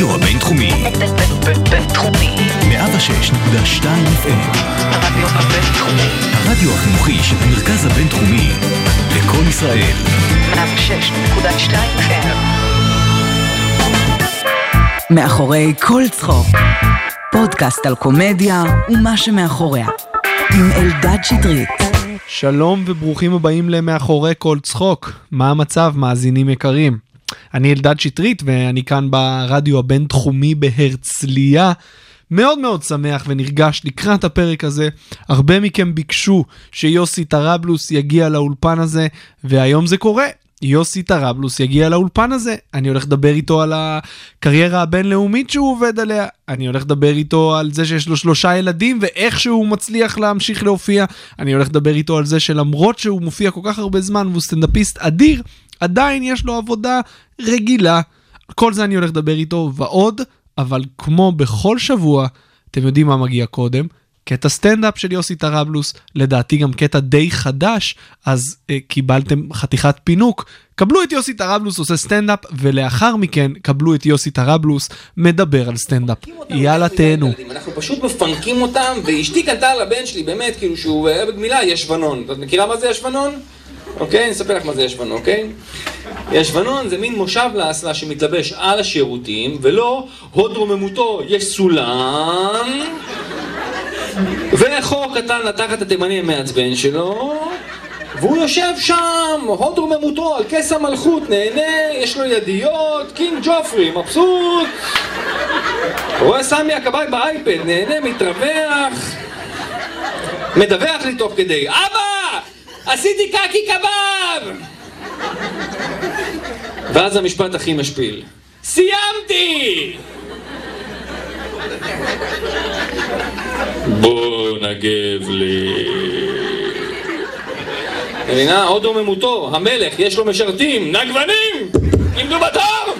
הרדיו הבינתחומי. בינתחומי. 106.2 FM. הרדיו הבינתחומי. הרדיו החינוכי של המרכז הבינתחומי. לקום ישראל. 106.2 FM. מאחורי כל צחוק. פודקאסט על קומדיה ומה שמאחוריה. עם אלדד שטרית. שלום וברוכים הבאים למאחורי כל צחוק. מה המצב, מאזינים יקרים? אני אלדד שטרית ואני כאן ברדיו הבינתחומי בהרצליה. מאוד מאוד שמח ונרגש לקראת הפרק הזה. הרבה מכם ביקשו שיוסי טראבלוס יגיע לאולפן הזה, והיום זה קורה. יוסי טראבלוס יגיע לאולפן הזה, אני הולך לדבר איתו על הקריירה הבינלאומית שהוא עובד עליה, אני הולך לדבר איתו על זה שיש לו שלושה ילדים ואיך שהוא מצליח להמשיך להופיע, אני הולך לדבר איתו על זה שלמרות שהוא מופיע כל כך הרבה זמן והוא סטנדאפיסט אדיר, עדיין יש לו עבודה רגילה. כל זה אני הולך לדבר איתו ועוד, אבל כמו בכל שבוע, אתם יודעים מה מגיע קודם, קטע סטנדאפ של יוסי טראבלוס, לדעתי גם קטע די חדש, אז אה, קיבלתם חתיכת פינוק. קבלו את יוסי טראבלוס עושה סטנדאפ, ולאחר מכן קבלו את יוסי טראבלוס מדבר על סטנדאפ. יאללה תהנו. אנחנו פשוט מפנקים אותם, ואשתי קנתה לבן שלי, באמת, כאילו שהוא בגמילה, ישבנון. את מכירה מה זה ישבנון? אוקיי? אני אספר לך מה זה ישבנון, אוקיי? ישבנון זה מין מושב לאסלה שמתלבש על השירותים, ולהוד רוממותו יש סולם, וחור קטן לתחת התימני המעצבן שלו, והוא יושב שם, הוד רוממותו על כס המלכות, נהנה, יש לו ידיות, King Joffrey, מבסוט, רואה סמי הכבאי באייפד, נהנה, מתרווח, מדווח לי תוך כדי, אבא! עשיתי קקי קבב! ואז המשפט הכי משפיל, סיימתי! בוא נגב לי. מבינה? הוד רוממותו, המלך, יש לו משרתים, נגבנים! עמדו בתור!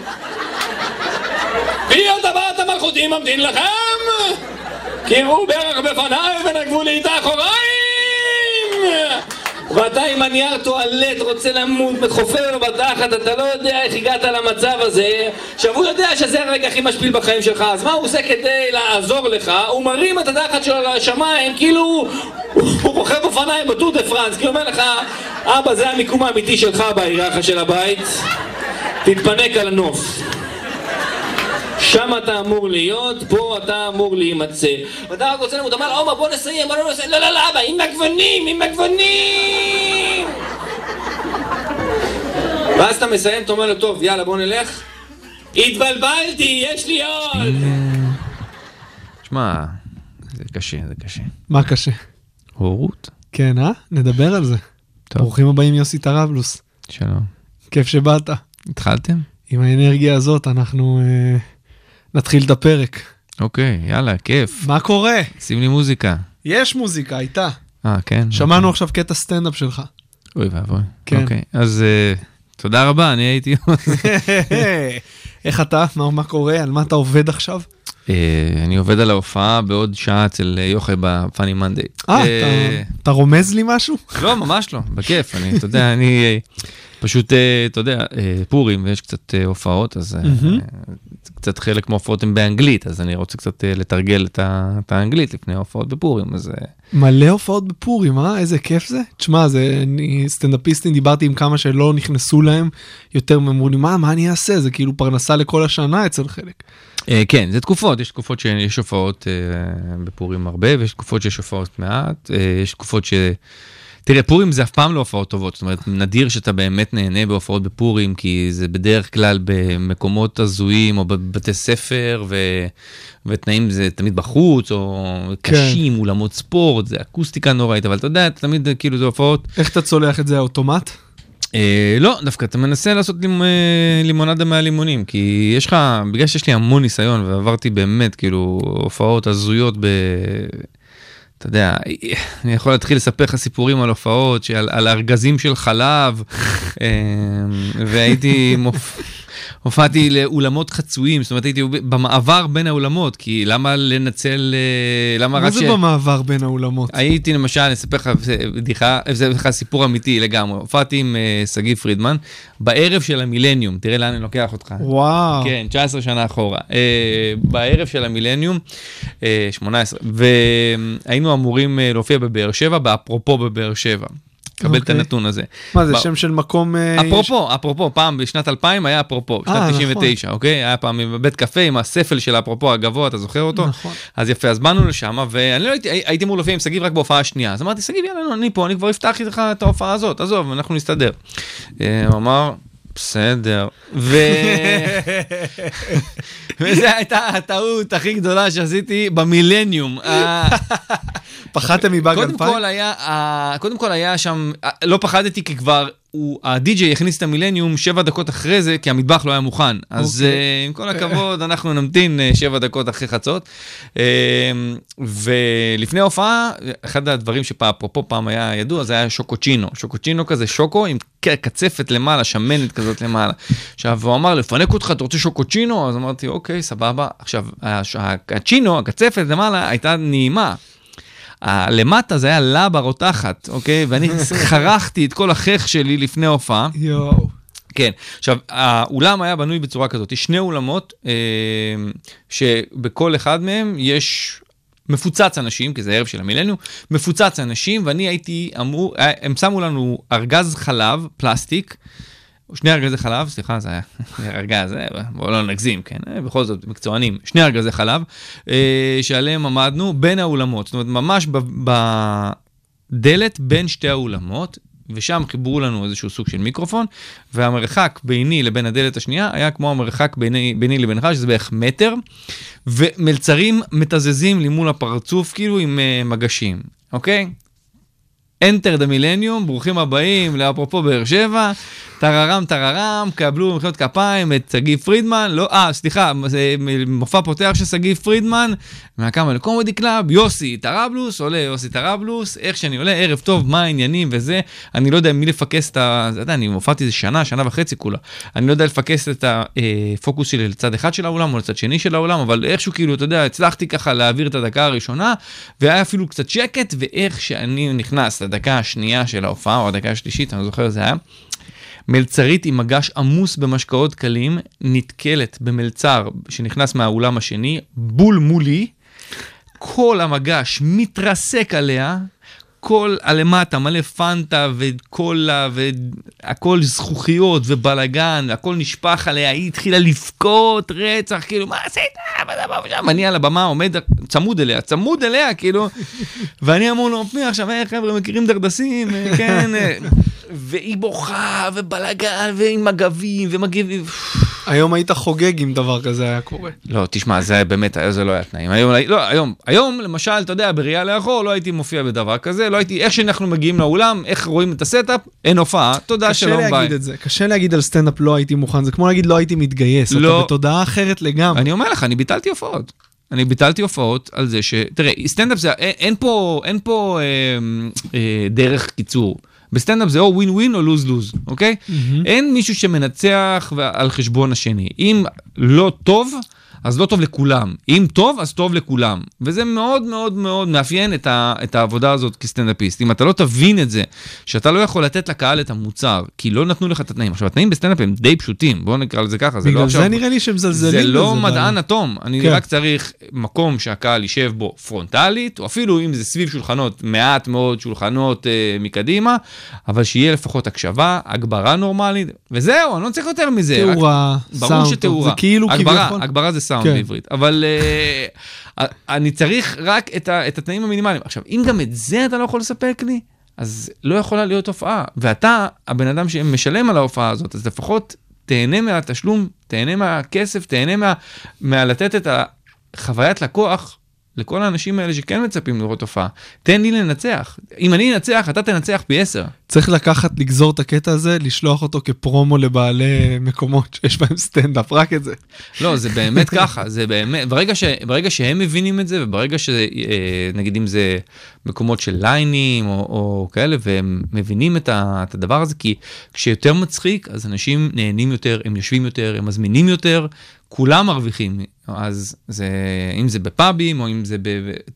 מי עוד טבעת המלכותי ממתין לכם? קירו ברך בפניי ונגבו לי את האחוריים! ואתה עם הנייר טואלט רוצה למות, חופר לו בתחת, אתה לא יודע איך הגעת למצב הזה. עכשיו הוא יודע שזה הרגע הכי משפיל בחיים שלך אז מה הוא עושה כדי לעזור לך? הוא מרים את התחת שלו לשמיים כאילו הוא, הוא רוכב אופניים בטור דה פרנס כאילו אומר לך אבא זה המיקום האמיתי שלך בהיררכיה של הבית. תתפנק על הנוף שם אתה אמור להיות, פה אתה אמור להימצא. ואתה רק רוצה למות, אמר, עומר בוא נסיים, בוא לא נסיים, לא, לא, לא, אבא, עם הגוונים, עם הגוונים! ואז אתה מסיים, אתה אומר לו, טוב, יאללה, בוא נלך. התבלבלתי, יש לי עוד! שמע, זה קשה, זה קשה. מה קשה? הורות? כן, אה? נדבר על זה. טוב. ברוכים הבאים יוסי טראבלוס. שלום. כיף שבאת. התחלתם? עם האנרגיה הזאת אנחנו אה, נתחיל את הפרק. אוקיי, יאללה, כיף. מה קורה? שים לי מוזיקה. יש מוזיקה, הייתה. אה, כן? שמענו עכשיו קטע סטנדאפ שלך. אוי ואבוי. כן. אוקיי, אז אה, תודה רבה, אני הייתי... איך אתה? מה, מה קורה? על מה אתה עובד עכשיו? אה, אני עובד על ההופעה בעוד שעה אצל אה, יוחאי בפאני מנדי. אה, אתה- רומז לי משהו? לא, ממש לא, בכיף, אני, אתה יודע, אני פשוט, אה, אתה יודע, אה, פורים ויש קצת אה, הופעות, אז קצת חלק מההופעות הן באנגלית, אז אני רוצה קצת לתרגל את האנגלית לפני ההופעות בפורים, אז מלא הופעות בפורים, אה? איזה כיף זה. תשמע, זה, אני סטנדאפיסטים, דיברתי עם כמה שלא נכנסו להם יותר, הם אמרו לי, מה, מה אני אעשה? זה כאילו פרנסה לכל השנה אצל חלק. אה, כן, זה תקופות, יש תקופות שיש הופעות אה, בפורים הרבה, ויש תקופות שיש הופעות מעט, אה, יש תקופות ש... תראה, פורים זה אף פעם לא הופעות טובות, זאת אומרת, נדיר שאתה באמת נהנה בהופעות בפורים, כי זה בדרך כלל במקומות הזויים או בבתי ספר, ו... ותנאים זה תמיד בחוץ, או כן. קשים, אולמות ספורט, זה אקוסטיקה נוראית, אבל אתה יודע, תמיד כאילו זה הופעות איך אתה צולח את זה, האוטומט? אה, לא, דווקא אתה מנסה לעשות לימ, אה, לימונדה מהלימונים, כי יש לך, בגלל שיש לי המון ניסיון ועברתי באמת כאילו הופעות הזויות ב... אתה יודע, אני יכול להתחיל לספר לך סיפורים על הופעות, שעל, על ארגזים של חלב, אה, והייתי מופ... הופעתי לאולמות חצויים, זאת אומרת הייתי במעבר בין האולמות, כי למה לנצל, אה, למה מה רק זה במעבר בין האולמות? הייתי למשל, אני אספר לך בדיחה, זה לך סיפור אמיתי לגמרי. הופעתי עם אה, שגיא פרידמן בערב של המילניום, תראה לאן אני לוקח אותך. וואו. כן, 19 שנה אחורה. אה, בערב של המילניום, אה, 18, והיינו אמורים להופיע בבאר שבע, באפרופו בבאר שבע. קבל את אוקיי. הנתון הזה. מה זה ב- שם של מקום... אה, אפרופו, אפרופו, פעם בשנת 2000 היה אפרופו, אה, בשנת נכון. 99, אוקיי? היה פעם בבית קפה עם הספל של אפרופו הגבוה, אתה זוכר אותו? נכון. אז יפה, אז באנו לשם, ואני לא הייתי, הייתי אמור להופיע עם שגיב רק בהופעה השנייה. אז אמרתי, שגיב, יאללה, אני פה, אני כבר אפתח איתך את ההופעה הזאת, עזוב, אנחנו נסתדר. אה, הוא אמר, בסדר. ו... וזו הייתה הטעות הכי גדולה שעשיתי במילניום. פחדתם מבאג קודם 2000? כל היה, ה- קודם כל היה שם, ה- לא פחדתי כי כבר, הדי-ג'יי הכניס את המילניום שבע דקות אחרי זה, כי המטבח לא היה מוכן. אז אוקיי. uh, עם כל הכבוד, אנחנו נמתין שבע דקות אחרי חצות. ולפני ההופעה, אחד הדברים שאפרופו פעם היה ידוע, זה היה שוקוצ'ינו. שוקוצ'ינו כזה שוקו עם קצפת למעלה, שמנת כזאת למעלה. עכשיו, הוא אמר, לפנק אותך, אתה רוצה שוקוצ'ינו? אז אמרתי, אוקיי, סבבה. עכשיו, הקצ'ינו, הקצפת למעלה, הייתה נעימה. ה- למטה זה היה לבה רותחת, אוקיי? ואני חרכתי את כל החייך שלי לפני ההופעה. יואו. כן. עכשיו, האולם היה בנוי בצורה כזאת, יש שני אולמות, אה, שבכל אחד מהם יש... מפוצץ אנשים, כי זה ערב של המילניום, מפוצץ אנשים, ואני הייתי אמור, אה, הם שמו לנו ארגז חלב, פלסטיק, שני ארגזי חלב, סליחה, זה היה ארגז, אה, בואו לא נגזים, כן, אה, בכל זאת, מקצוענים, שני ארגזי חלב, אה, שעליהם עמדנו בין האולמות, זאת אומרת, ממש בדלת בין שתי האולמות, ושם חיברו לנו איזשהו סוג של מיקרופון, והמרחק ביני לבין הדלת השנייה היה כמו המרחק ביני, ביני לבינך, שזה בערך מטר, ומלצרים מתזזים לי מול הפרצוף, כאילו עם uh, מגשים, אוקיי? Enter the Millennium, ברוכים הבאים לאפרופו באר שבע, טררם טררם, קבלו מחיאות כפיים את שגיא פרידמן, לא, אה, סליחה, מופע פותח של שגיא פרידמן, מה Camel Comedy Club, יוסי טרבלוס, עולה יוסי טרבלוס, איך שאני עולה, ערב טוב, מה העניינים וזה, אני לא יודע מי לפקס את ה... אתה יודע, אני הופעתי איזה שנה, שנה וחצי כולה, אני לא יודע לפקס את הפוקוס שלי לצד אחד של האולם או לצד שני של האולם, אבל איכשהו כאילו, אתה יודע, הצלחתי ככה להעביר את הדקה הראשונה, והיה אפילו קצת שקט, ואיך שאני נכנס לדקה השנייה של ההופעה, או הדקה השלישית, אני לא זוכר איזה היה, מלצרית עם מגש עמוס במשקאות קלים, נתקלת במלצר שנכנס מהאולם השני, בול מולי, כל המגש מתרסק עליה, כל הלמטה מלא פנטה וקולה והכל זכוכיות ובלאגן, הכל נשפך עליה, היא התחילה לבכות רצח, כאילו, מה עשית? ואני על הבמה עומד צמוד אליה, צמוד אליה, כאילו, ואני אמור להופיע עכשיו, היי חבר'ה, מכירים דרדסים, כן, אה." והיא בוכה ובלאגן ועם מגבים ומגבים. היום היית חוגג אם דבר כזה היה קורה. לא, תשמע, זה באמת, זה לא היה תנאים. היום, לא, היום, היום, למשל, אתה יודע, בראייה לאחור, לא הייתי מופיע בדבר כזה, לא הייתי, איך שאנחנו מגיעים לאולם, איך רואים את הסטאפ, אין הופעה, תודה, קדימה שלום, ביי. להגיד את זה, קשה להגיד על סטנדאפ לא הייתי מוכן, זה כמו להגיד לא הייתי מתגייס, אתה לא. בתודעה אחרת לגמרי. אני אומר לך, אני ביטלתי הופעות. אני ביטלתי הופעות על זה ש... תראה, סטנדאפ זה, אין, אין פה, אין פה אה, אה, דרך קיצור. בסטנדאפ זה או win win או lose lose, אוקיי? אין מישהו שמנצח על חשבון השני. אם לא טוב, אז לא טוב לכולם. אם טוב, אז טוב לכולם. וזה מאוד מאוד מאוד מאפיין את, ה, את העבודה הזאת כסטנדאפיסט. אם אתה לא תבין את זה, שאתה לא יכול לתת לקהל את המוצר, כי לא נתנו לך את התנאים. עכשיו, התנאים בסטנדאפ הם די פשוטים, בואו נקרא לזה ככה. זה לא בגלל עכשיו... זה נראה לי שהם מזלזלים זה בזה. לא אבל- מדען אטום, אני כן. רק צריך מקום שהקהל יישב בו פרונטלית, או אפילו אם זה סביב שולחנות, מעט מאוד שולחנות אה, מקדימה, אבל שיהיה לפחות הקשבה, הגברה נורמלית, וזהו, אני לא צריך יותר מזה. רק- תאורה, ברור סאונד, שתאורה. זה כאילו הגברה, כביכול. הגברה זה סאונד כן. בעברית, אבל אה, אני צריך רק את, ה, את התנאים המינימליים. עכשיו, אם גם את זה אתה לא יכול לספק לי, אז לא יכולה להיות הופעה. ואתה, הבן אדם שמשלם על ההופעה הזאת, אז לפחות תהנה מהתשלום, תהנה מהכסף, תהנה מה, מהלתת את החוויית לקוח לכל האנשים האלה שכן מצפים לראות הופעה. תן לי לנצח. אם אני אנצח, אתה תנצח פי עשר. צריך לקחת, לגזור את הקטע הזה, לשלוח אותו כפרומו לבעלי מקומות שיש בהם סטנדאפ, רק את זה. לא, זה באמת ככה, זה באמת, ברגע, ש, ברגע שהם מבינים את זה, וברגע שנגיד אם זה מקומות של ליינים או, או כאלה, והם מבינים את, ה, את הדבר הזה, כי כשיותר מצחיק, אז אנשים נהנים יותר, הם יושבים יותר, הם מזמינים יותר, כולם מרוויחים. אז זה, אם זה בפאבים או אם זה ב...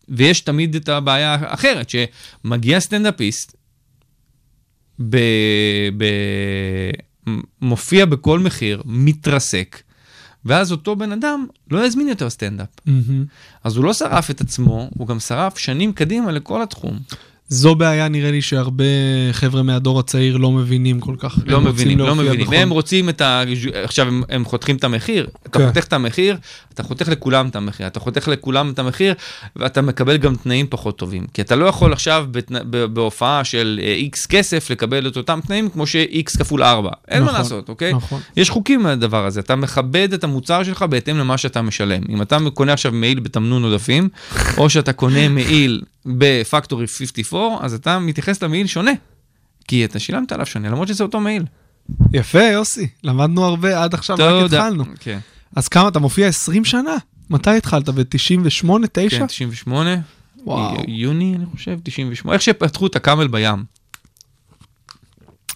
ויש תמיד את הבעיה האחרת, שמגיע סטנדאפיסט, ב, ב, מופיע בכל מחיר, מתרסק, ואז אותו בן אדם לא יזמין יותר סטנדאפ. מהמם. אז הוא לא שרף את עצמו, הוא גם שרף שנים קדימה לכל התחום. זו בעיה נראה לי שהרבה חבר'ה מהדור הצעיר לא מבינים כל כך. לא הם מבינים, לא מבינים. בכל- והם רוצים את ה... עכשיו הם, הם חותכים את המחיר, אתה כן. חותך את המחיר, אתה חותך לכולם את המחיר, אתה חותך לכולם את המחיר, ואתה מקבל גם תנאים פחות טובים. כי אתה לא יכול עכשיו בתנ... ב- בהופעה של איקס כסף לקבל את אותם תנאים כמו ש-X כפול 4. אין מה נכון, לעשות, אוקיי? נכון. יש חוקים מהדבר הזה, אתה מכבד את המוצר שלך בהתאם למה שאתה משלם. אם אתה קונה עכשיו מעיל בתמנון עודפים, או שאתה קונה מעיל בפקטורי 54, אז אתה מתייחס למעיל שונה. כי אתה שילמת עליו שונה, למרות שזה אותו מעיל. יפה, יוסי, למדנו הרבה, עד עכשיו רק התחלנו. כן, אז כמה, אתה מופיע 20 שנה? מתי התחלת? ב-98, 9? כן, 98. וואו. יוני, אני חושב, 98. איך שפתחו את הקאמל בים.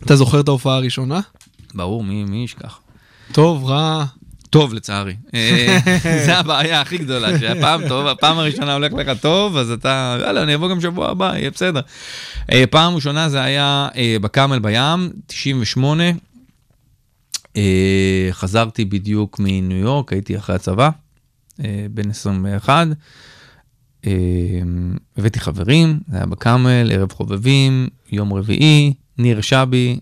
אתה זוכר את ההופעה הראשונה? ברור, מי, מי ישכח. טוב, רע. טוב לצערי. אה, זה הבעיה הכי גדולה, שהפעם טוב, הפעם הראשונה הולך לך טוב, אז אתה, יאללה, אני אבוא גם שבוע הבא, יהיה בסדר. אה, פעם ראשונה זה היה אה, בקאמל בים, 98. אה, חזרתי בדיוק מניו יורק, הייתי אחרי הצבא, בן 21. אה, הבאתי חברים, זה היה בקאמל, ערב חובבים, יום רביעי, ניר שבי.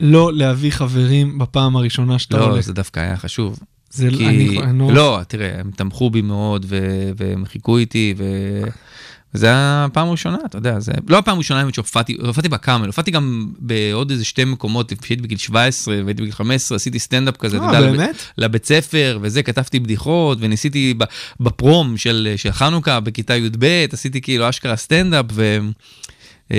לא להביא חברים בפעם הראשונה שאתה לא, הולך. זה דווקא היה חשוב. זה, כי... אני, אני לא... לא, תראה, הם תמכו בי מאוד, ו... והם חיכו איתי, ו... וזה היה הפעם הראשונה, אתה יודע, זה לא הפעם הראשונה באמת שהופעתי, הופעתי בקאמל, הופעתי גם בעוד איזה שתי מקומות, כשהייתי בגיל 17 והייתי בגיל 15, עשיתי סטנדאפ כזה, אתה אה, יודע, לב- באמת? לבית ספר, וזה, כתבתי בדיחות, וניסיתי בפרום של, של חנוכה בכיתה י"ב, עשיתי כאילו אשכרה סטנדאפ, ו... אה,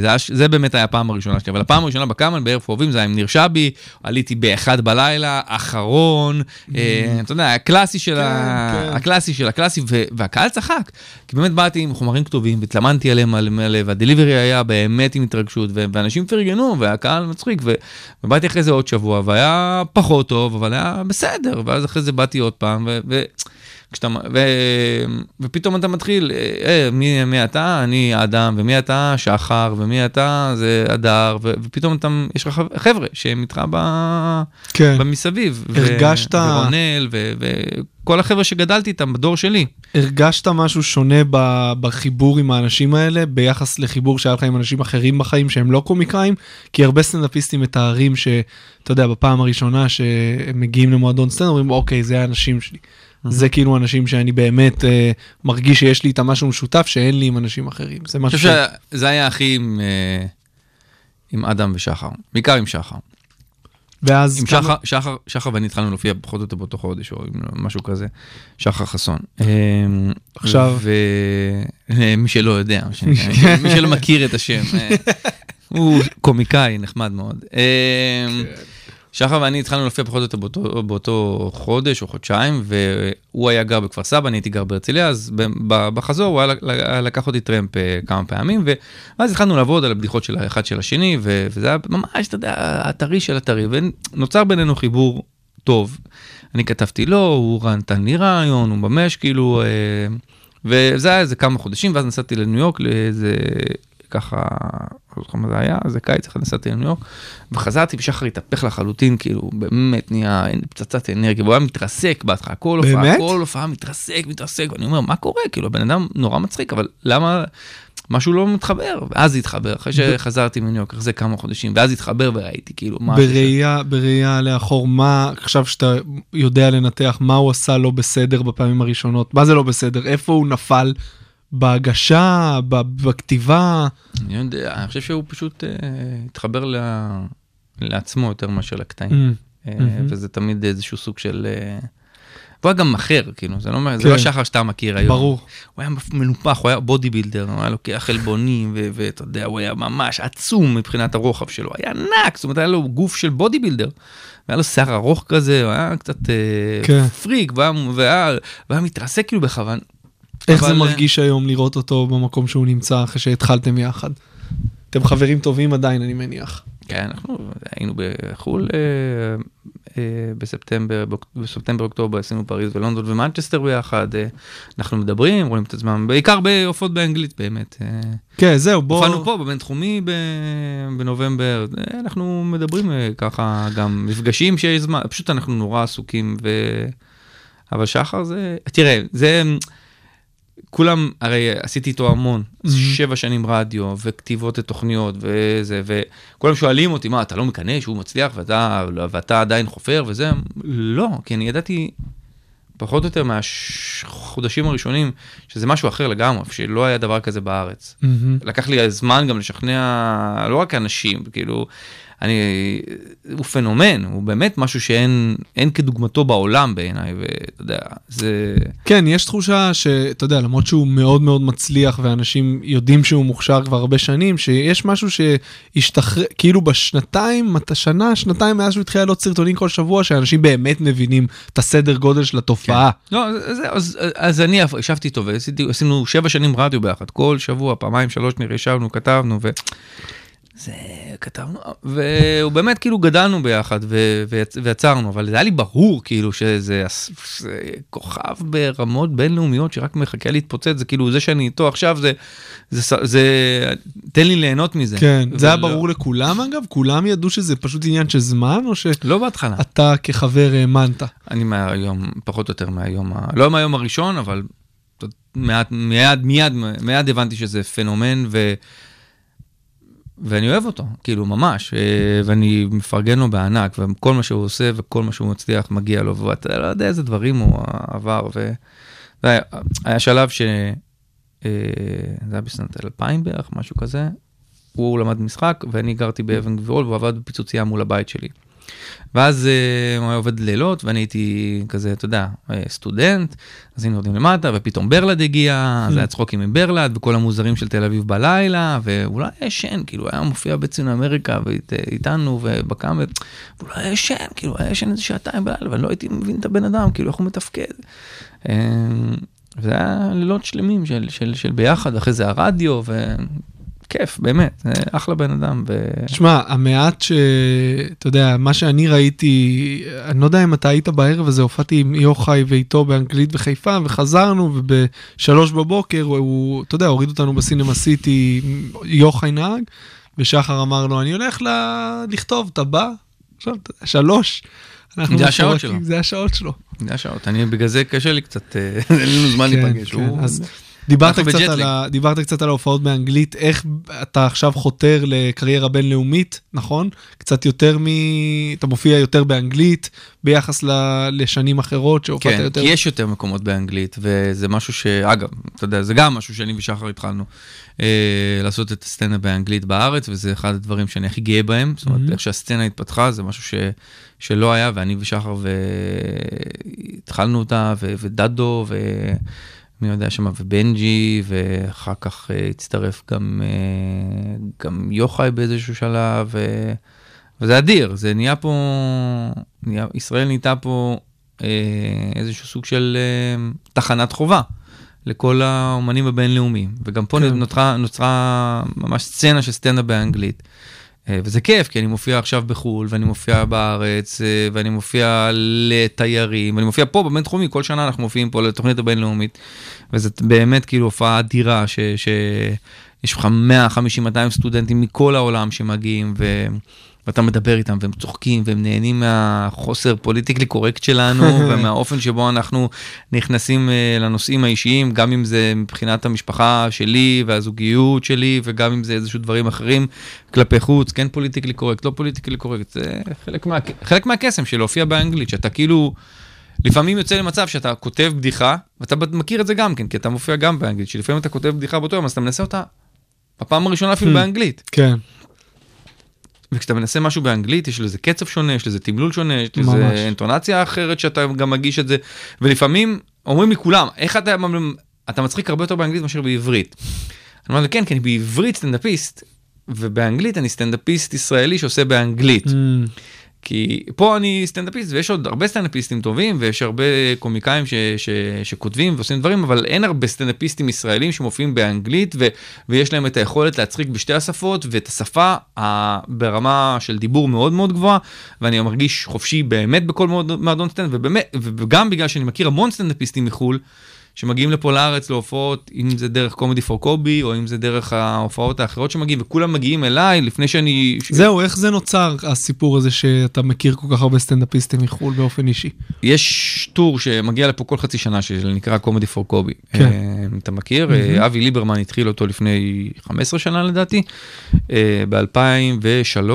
זה, היה- זה באמת היה הפעם הראשונה שלי, אבל הפעם הראשונה בקאמל בערב חובבים זה היה עם ניר שבי, עליתי באחד בלילה, אחרון, אה, אתה יודע, הקלאסי של ה... כן. הקלאסי של הקלאסי, והקהל צחק, כי באמת באתי עם חומרים כתובים, והתלמנתי עליהם מלא מלא, והדליברי היה באמת עם התרגשות, ואנשים פרגנו, והקהל מצחיק, ו- ובאתי אחרי זה עוד שבוע, והיה פחות טוב, אבל היה בסדר, ואז אחרי זה באתי עוד פעם, ו... ו- כשאתה, ו, ופתאום אתה מתחיל, אה, מי, מי אתה? אני אדם, ומי אתה? שחר, ומי אתה? זה הדר, ו, ופתאום אתה, יש לך חבר'ה שהם איתך ב, כן. במסביב. ו- הרגשת- ורונל, ו, וכל החבר'ה שגדלתי איתם בדור שלי. הרגשת משהו שונה ב- בחיבור עם האנשים האלה ביחס לחיבור שהיה לך עם אנשים אחרים בחיים שהם לא קומיקאים? כי הרבה סטנדאפיסטים מתארים שאתה יודע בפעם הראשונה שהם מגיעים למועדון סטנדאפ אומרים אוקיי זה האנשים שלי. זה כאילו אנשים שאני באמת אה, מרגיש שיש לי איתם משהו משותף שאין לי עם אנשים אחרים. זה אני משהו חושב שזה היה הכי עם, אה, עם אדם ושחר, בעיקר עם שחר. ואז עם כמה- שחר, שחר, שחר ואני התחלנו להופיע פחות או יותר באותו חודש, או משהו כזה, שחר חסון. עכשיו- ומי שלא יודע, מה שנקרא, מי שלא מכיר את השם, אה, הוא קומיקאי נחמד מאוד. שחר ואני התחלנו להופיע פחות או יותר באותו, באותו חודש או חודשיים, והוא היה גר בכפר סבא, אני הייתי גר בהרצליה, אז בחזור הוא היה לקח אותי טרמפ אה, כמה פעמים, ואז התחלנו לעבוד על הבדיחות של האחד של השני, וזה היה ממש, אתה יודע, הטרי של הטרי, ונוצר בינינו חיבור טוב. אני כתבתי לו, הוא נתן לי רעיון, הוא ממש כאילו, אה, וזה היה איזה כמה חודשים, ואז נסעתי לניו יורק לאיזה, ככה, לא זוכר מה זה היה, איזה קיץ אחד נסעתי לניו יורק, וחזרתי ושחר התהפך לחלוטין, כאילו, באמת נהיה פצצת אנרגיה, והוא היה מתרסק בהתחלה, כל הופעה? כל הופעה מתרסק, מתרסק, ואני אומר, מה קורה? כאילו, הבן אדם נורא מצחיק, אבל למה... משהו לא מתחבר, ואז התחבר, אחרי שחזרתי מניו יורק, אחרי כמה חודשים, ואז התחבר וראיתי כאילו מה... בראייה, בראייה לאחור, מה, עכשיו שאתה יודע לנתח מה הוא עשה לא בסדר בפעמים הראשונות, מה זה לא בסדר, איפה הוא נפל בהגשה, בכתיבה, אני יודע, אני חושב שהוא פשוט אה, התחבר ל... לעצמו יותר מאשר לקטעים. Mm, אה, מהמם. וזה תמיד איזשהו סוג של... אה, הוא היה גם אחר, כאילו, זה לא, זה כן. לא שחר שאתה מכיר היום. ברור. הוא היה מנופח, הוא היה body builder, הוא היה לוקח חלבונים, ואתה יודע, הוא היה ממש עצום מבחינת הרוחב שלו, היה ענק, זאת אומרת, היה לו גוף של body builder. והיה לו שיער ארוך כזה, הוא היה קצת אה, כן. פריק, והיה, והיה, והיה מתרסק כאילו בכוונה. איך זה אבל, אה, מרגיש היום לראות אותו במקום שהוא נמצא אחרי שהתחלתם יחד? אתם חברים טובים עדיין, אני מניח. כן, אנחנו היינו בחו"ל אה, אה, בספטמבר, בספטמבר, אוקטובר, עשינו פריז ולונדון ומנצ'סטר ביחד. אה, אנחנו מדברים, רואים את עצמם, בעיקר בהופעות באנגלית באמת. אה, כן, זהו, בוא... הופענו פה בבינתחומי ב- בנובמבר, אה, אנחנו מדברים ככה, גם מפגשים שיש זמן, פשוט אנחנו נורא עסוקים, ו... אבל שחר זה, תראה, זה, כולם, הרי עשיתי איתו המון, שבע שנים רדיו, וכתיבות לתוכניות, וזה, וכולם שואלים אותי, מה, אתה לא מקנא שהוא מצליח, ואתה, ואתה עדיין חופר וזה? לא, כי אני ידעתי פחות או יותר מהחודשים הראשונים, שזה משהו אחר לגמרי, שלא היה דבר כזה בארץ. מהמם. לקח לי זמן גם לשכנע לא רק אנשים, כאילו, אני, הוא פנומן, הוא באמת משהו שאין אין כדוגמתו בעולם בעיניי, ואתה יודע, זה... כן, יש תחושה שאתה יודע, למרות שהוא מאוד מאוד מצליח ואנשים יודעים שהוא מוכשר כבר הרבה שנים, שיש משהו שהשתחרר, כאילו בשנתיים, שנה, שנתיים מאז שהוא התחיל לעלות סרטונים כל שבוע, שאנשים באמת מבינים את הסדר גודל של התופעה. לא, אז, אז, אז, אז אני ישבתי איתו ועשינו שבע שנים רדיו ביחד, כל שבוע, פעמיים, שלוש נראה, ישבנו, כתבנו, ו... זה כתבנו, והוא באמת כאילו גדלנו ביחד ו- ויצ- ויצרנו, אבל זה היה לי ברור כאילו שזה זה כוכב ברמות בינלאומיות שרק מחכה להתפוצץ, זה כאילו זה שאני איתו עכשיו זה, זה, זה, תן לי ליהנות מזה. כן, זה היה ולא- ברור לכולם אגב? כולם ידעו שזה פשוט עניין של זמן, או לא בהתחלה. שאתה כחבר האמנת? אני מהיום, פחות או יותר מהיום, ה- לא מהיום הראשון, אבל מעט, מיד, מיד, מיד הבנתי שזה פנומן, ו... ואני אוהב אותו, כאילו, ממש, אה, ואני מפרגן לו בענק, וכל מה שהוא עושה וכל מה שהוא מצליח מגיע לו, ואתה לא יודע איזה דברים הוא עבר, ו... היה שלב ש... אה, זה היה בשנת 2000 בערך, משהו כזה, הוא למד משחק, ואני גרתי באבן גבירול, והוא עבד בפיצוצייה מול הבית שלי. ואז אה, הוא היה עובד לילות, ואני הייתי כזה, אתה יודע, אה, סטודנט, אז היינו יורדים למטה, ופתאום ברלד הגיע, אז היה צחוקים עם ברלד, וכל המוזרים של תל אביב בלילה, היה ישן, כאילו, היה מופיע בציון אמריקה, ואית- איתנו, ובקאמר, והוא לא היה ישן, כאילו, היה ישן איזה שעתיים בלילה, ואני לא הייתי מבין את הבן אדם, כאילו, איך הוא מתפקד. וזה היה לילות שלמים של, של, של ביחד, אחרי זה הרדיו, וכיף, באמת, זה אחלה בן אדם. ו... תשמע, המעט ש... אתה יודע, מה שאני ראיתי, אני לא יודע אם אתה היית בערב הזה, הופעתי עם יוחאי ואיתו באנגלית בחיפה, וחזרנו, ובשלוש בבוקר הוא, אתה יודע, הוריד אותנו בסינמה סיטי, יוחאי נהג, ושחר אמר לו, אני הולך ל... לכתוב, אתה בא? עכשיו, אתה יודע, שלוש. זה השעות שלו. זה השעות שלו. זה השעות, אני בגלל זה קשה לי קצת, אה, אין לנו זמן כן, להיפגש. כן, הוא- אז דיברת קצת. על ה... דיברת קצת על ההופעות באנגלית, איך אתה עכשיו חותר לקריירה בינלאומית, נכון? קצת יותר מ... אתה מופיע יותר באנגלית ביחס ל... לשנים אחרות שהופעת כן, יותר... כי יש יותר מקומות באנגלית, וזה משהו ש... אגב, אתה יודע, זה גם משהו שאני ושחר התחלנו אה, לעשות את הסצנה באנגלית בארץ, וזה אחד הדברים שאני הכי גאה בהם. זאת אומרת, מהמם. איך שהסצנה התפתחה, זה משהו ש... שלא היה, ואני ושחר והתחלנו אותה, ו... ודדו, ו... מי יודע שמה, ובנג'י, ואחר כך אה, הצטרף גם, אה, גם יוחאי באיזשהו שלב, ו... וזה אדיר, זה נהיה פה, נהיה, ישראל נהייתה פה אה, איזשהו סוג של תחנת חובה לכל האומנים הבינלאומיים, וגם פה כן. כן. נוצרה, נוצרה ממש סצנה של סצנה באנגלית. אה, וזה כיף, כי אני מופיע עכשיו בחו"ל, ואני מופיע בארץ, אה, ואני מופיע לתיירים, ואני מופיע פה בבינתחומי, כל שנה אנחנו מופיעים פה לתוכנית הבינלאומית, וזאת באמת כאילו הופעה אדירה, ש... ש... לך 150-200 סטודנטים מכל העולם שמגיעים, ו... ואתה מדבר איתם, והם צוחקים, והם נהנים מהחוסר politically correct שלנו, ומהאופן שבו אנחנו נכנסים אה, לנושאים האישיים, גם אם זה מבחינת המשפחה שלי, והזוגיות שלי, וגם אם זה איזשהו דברים אחרים כלפי חוץ, כן politically correct, לא politically correct, זה חלק, מה... חלק מהקסם של להופיע באנגלית, שאתה כאילו... לפעמים יוצא למצב שאתה כותב בדיחה, ואתה מכיר את זה גם כן, כי אתה מופיע גם באנגלית, שלפעמים אתה כותב בדיחה באותו יום, אז אתה מנסה אותה בפעם הראשונה אפילו Hmm. באנגלית. כן, וכשאתה מנסה משהו באנגלית, יש לזה קצב שונה, יש לזה תמלול שונה, יש ממש. לזה אינטונציה אחרת שאתה גם מגיש את זה, ולפעמים אומרים לי כולם, איך אתה, אתה מצחיק הרבה יותר באנגלית מאשר בעברית. אני אומר, כן, כי אני בעברית סטנדאפיסט, ובאנגלית אני סטנדאפיסט ישראלי שעושה באנגלית. Mm, כי פה אני סטנדאפיסט ויש עוד הרבה סטנדאפיסטים טובים ויש הרבה קומיקאים ש, ש, שכותבים ועושים דברים אבל אין הרבה סטנדאפיסטים ישראלים שמופיעים באנגלית ו, ויש להם את היכולת להצחיק בשתי השפות ואת השפה ברמה של דיבור מאוד מאוד גבוהה ואני מרגיש חופשי באמת בכל מועדון סטנדאפ ובאמת וגם בגלל שאני מכיר המון סטנדאפיסטים מחו"ל. שמגיעים לפה לארץ להופעות, אם זה דרך Comedy for Koby, או אם זה דרך ההופעות האחרות שמגיעים, וכולם מגיעים אליי לפני שאני... זהו, איך זה נוצר הסיפור הזה שאתה מכיר כל כך הרבה סטנדאפיסטים מחו"ל באופן אישי? יש טור שמגיע לפה כל חצי שנה שנקרא קומדי פור קובי. כן. אה, אתה מכיר? מהמם. אבי ליברמן התחיל אותו לפני 15 שנה לדעתי, ב-2003.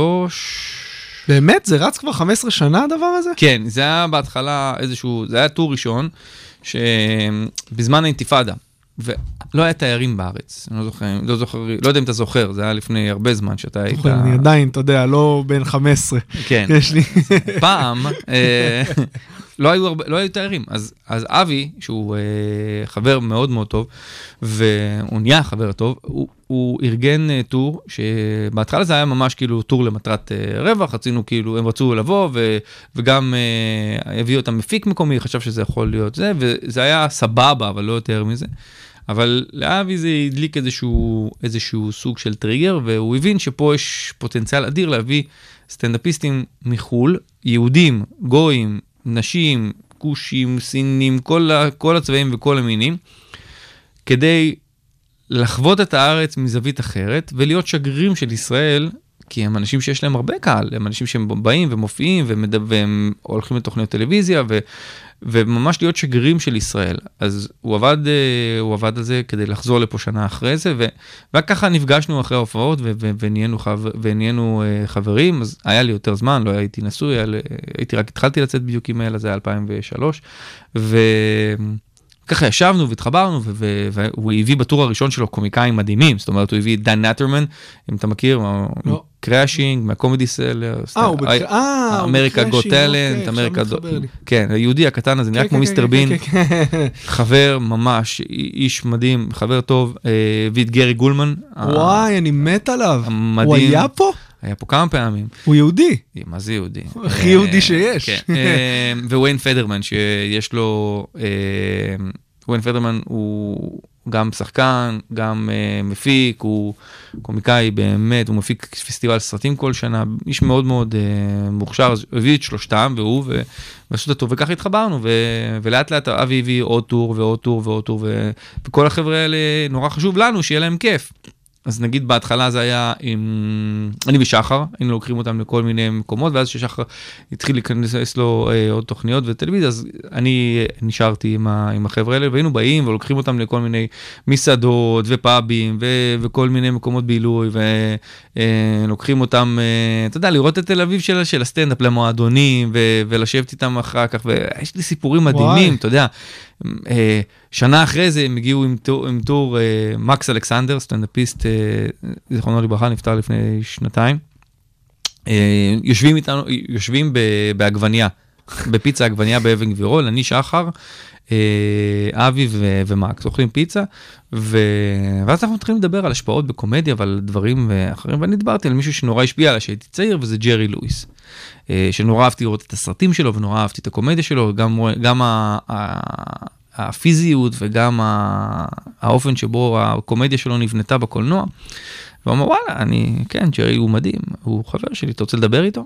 באמת? זה רץ כבר 15 שנה הדבר הזה? כן, זה היה בהתחלה איזשהו, זה היה טור ראשון, שבזמן האינתיפאדה, ולא היה תיירים בארץ, אני לא זוכר, לא זוכר, לא יודע אם אתה זוכר, זה היה לפני הרבה זמן שאתה היית... זוכר, אני עדיין, אתה יודע, לא בן 15. כן. יש לי... פעם אה, לא היו הרבה, לא היו תיירים, אז, אז אבי, שהוא אה, חבר מאוד מאוד טוב, והוא נהיה חבר טוב, הוא, הוא ארגן אה, tour, שבהתחלה זה היה ממש כאילו tour למטרת אה, רווח, רצינו כאילו, הם רצו לבוא, ו, וגם אה, הביאו אותם מפיק מקומי, חשב שזה יכול להיות זה, וזה היה סבבה, אבל לא יותר מזה. אבל לאבי זה הדליק איזשהו, איזשהו סוג של טריגר, והוא הבין שפה יש פוטנציאל אדיר להביא סטנדאפיסטים מחו"ל, יהודים, גויים, נשים, כושים, סינים, כל, כל הצבעים וכל המינים, כדי לחוות את הארץ מזווית אחרת ולהיות שגרירים של ישראל, כי הם אנשים שיש להם הרבה קהל, הם אנשים שהם באים ומופיעים ומד... והם הולכים לתוכניות טלוויזיה ו... וממש להיות שגרירים של ישראל. אז הוא עבד, אה, הוא עבד על זה כדי לחזור לפה שנה אחרי זה, ו... וככה נפגשנו אחרי ההופעות ו... ונהיינו, חב... ונהיינו אה, חברים, אז היה לי יותר זמן, לא הייתי נשוי, היה... הייתי רק התחלתי לצאת בדיוק עם אלה, זה היה 2003, ו... ככה ישבנו והתחברנו, והוא הביא בטור הראשון שלו קומיקאים מדהימים, זאת אומרת הוא הביא את דן נטרמן, אם אתה מכיר, לא. קראשינג, מהקומדי סלר, אה, אה, אמריקה גו בקראשינג, טלנט, אוקיי, אמריקה, מתחבר לי. כן, היהודי הקטן הזה נראה כן, כמו כן, מיסטר כן, בין, כן, כן. חבר ממש, איש מדהים, חבר טוב, אה, הביא את גרי גולמן, וואי, אני מת עליו. המדהים. הוא היה פה? היה פה כמה פעמים, הוא יהודי. מה זה יהודי? הכי יהודי שיש. כן. וויין פדרמן שיש לו, וויין פדרמן הוא גם שחקן, גם אה, מפיק, הוא קומיקאי באמת, הוא מפיק פסטיבל סרטים כל שנה, איש מאוד מאוד אה, מוכשר, אז הביא את שלושתם והוא ועשו את הטור וככה התחברנו ו- ולאט לאט אבי הביא עוד טור ועוד טור ועוד טור ו- וכל החבר'ה האלה נורא חשוב לנו שיהיה להם כיף. אז נגיד בהתחלה זה היה עם אני ושחר היינו לוקחים אותם לכל מיני מקומות ואז כששחר התחיל להיכנס לו אה, עוד תוכניות וטלוויזיה אז אני נשארתי עם, ה, עם החבר'ה האלה והיינו באים ולוקחים אותם לכל מיני מסעדות ופאבים ו, וכל מיני מקומות בילוי ולוקחים אותם אה, אתה יודע לראות את תל אביב של, של הסטנדאפ למועדונים ו, ולשבת איתם אחר כך ויש לי סיפורים מדהימים וואי. אתה יודע. אה, שנה אחרי זה הם הגיעו עם טור, עם טור אה, מקס אלכסנדר, סטנדאפיסט, אה, זיכרונו לברכה, נפטר לפני שנתיים. אה, יושבים איתנו, יושבים בעגבניה, בפיצה עגבניה באבן גבירול, אני שחר, אה, אבי ו- ומקס אוכלים פיצה, ו... ואז אנחנו מתחילים לדבר על השפעות בקומדיה ועל דברים אה, אחרים, ואני דיברתי על מישהו שנורא השפיע עליי כשהייתי צעיר, וזה ג'רי לואיס. אה, שנורא אהבתי לראות את הסרטים שלו ונורא אהבתי את הקומדיה שלו, גם, גם ה, ה, הפיזיות וגם ה, האופן שבו הקומדיה שלו נבנתה בקולנוע. והוא אמר וואלה, אני, כן, ג'רי הוא מדהים, הוא חבר שלי, אתה רוצה לדבר איתו?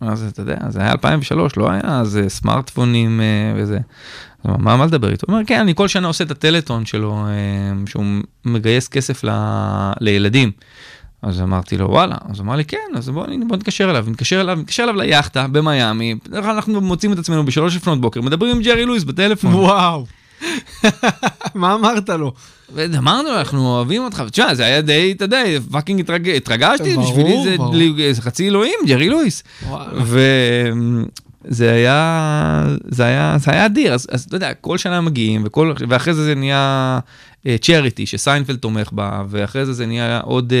אז אתה יודע, זה היה 2003, לא היה אז סמארטפונים אה, וזה. אז מה, מה לדבר איתו? הוא אומר, כן, אני כל שנה עושה את הטלטון שלו, אה, שהוא מגייס כסף ל, לילדים. אז אמרתי לו וואלה, אז אמר לי כן, אז בוא, בוא נתקשר אליו, נתקשר אליו, נתקשר אליו ליאכטה במיאמי, אנחנו מוצאים את עצמנו בשלוש לפנות בוקר, מדברים עם ג'רי לואיס בטלפון. וואו. מה אמרת לו? ואמרנו לו, אנחנו אוהבים אותך, ותשמע, זה היה די, אתה יודע, fucking התרג... התרגשתי, בשבילי זה חצי אלוהים, ג'רי לואיס. וזה היה, זה היה, זה היה אדיר, אז, אז אתה יודע, כל שנה מגיעים, וכל, ואחרי זה זה נהיה charity, שסיינפלד תומך בה, ואחרי זה זה נהיה עוד, אה,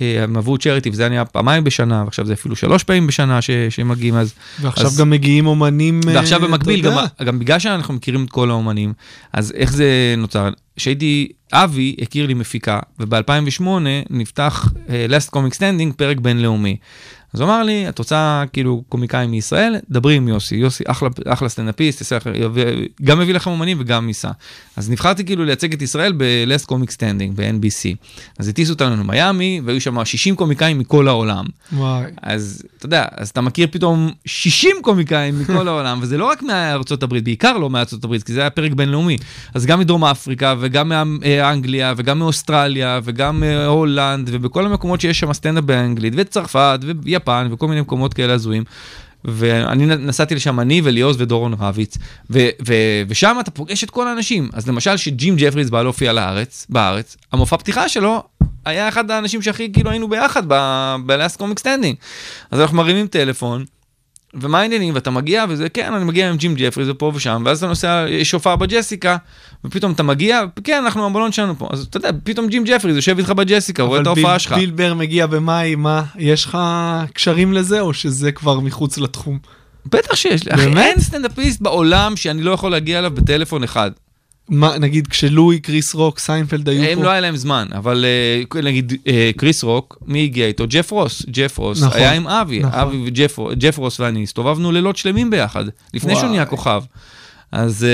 אה, הם עברו charity, וזה נהיה פעמיים בשנה, ועכשיו זה אפילו שלוש פעמים בשנה ש- שהם מגיעים, אז... ועכשיו אז- גם מגיעים אומנים, אה, ועכשיו אתה במקביל, יודע. גם, גם בגלל שאנחנו מכירים את כל האומנים, אז איך זה נוצר? כשהייתי, אבי הכיר לי מפיקה, וב-2008 נפתח uh, Last Comic Standing, פרק בינלאומי. אז הוא אמר לי, אתה רוצה כאילו קומיקאי מישראל? דבר עם יוסי, יוסי אחלה, אחלה סטנדאפיסט, גם מביא לכם אומנים וגם ייסע. אז נבחרתי כאילו לייצג את ישראל ב-Last Comic Standing, ב-NBC. אז הטיסו אותנו למיאמי, והיו שם 60 קומיקאים מכל העולם. וואי. אז אתה יודע, אז אתה מכיר פתאום 60 קומיקאים מכל העולם, וזה לא רק מארצות הברית, בעיקר לא מארצות הברית, כי זה היה פרק בינלאומי. אז גם מדרום אפריקה, וגם מאנגליה, וגם מאוסטרליה, וגם מהולנד, ובכל המקומות שיש שם סטנדאפ באנגלית, וצרפת, ויפן, וכל מיני מקומות כאלה הזויים. ואני נסעתי לשם, אני וליאוז ודורון רביץ, ו- ו- ושם אתה פוגש את כל האנשים. אז למשל, שג'ים ג'פריס בא להופיע לארץ, בארץ, המופע פתיחה שלו היה אחד האנשים שהכי כאילו היינו ביחד ב-Last Comic Standing. אז אנחנו מרימים טלפון, ומה העניינים, ואתה מגיע, וזה כן, אני מגיע עם ג'ים ג'פריס ופה ושם, ואז אתה נוסע, יש הופעה בג'סיקה, ופתאום אתה מגיע, כן, אנחנו הבלאגן שלנו פה, אז אתה יודע, פתאום ג'ים ג'פריס יושב איתך בג'סיקה, רואה את אבל ההופעה שלך. ביל בר מגיע במאי, מה, יש לך קשרים לזה, או שזה כבר מחוץ לתחום? בטח שיש לי, אחי? אין סטנדאפיסט בעולם שאני לא יכול להגיע אליו בטלפון אחד. מה, נגיד כש לואי, קריס רוק, סיינפלד היו הם פה? לא היה להם זמן, אבל אה, נגיד אה, קריס רוק, מי הגיע איתו? ג'ף רוס. ג'ף רוס נכון, היה עם אבי, נכון. אבי וג'ף ג'ף רוס ואני הסתובבנו לילות שלמים ביחד, לפני שהוא. נהיה כוכב. אז...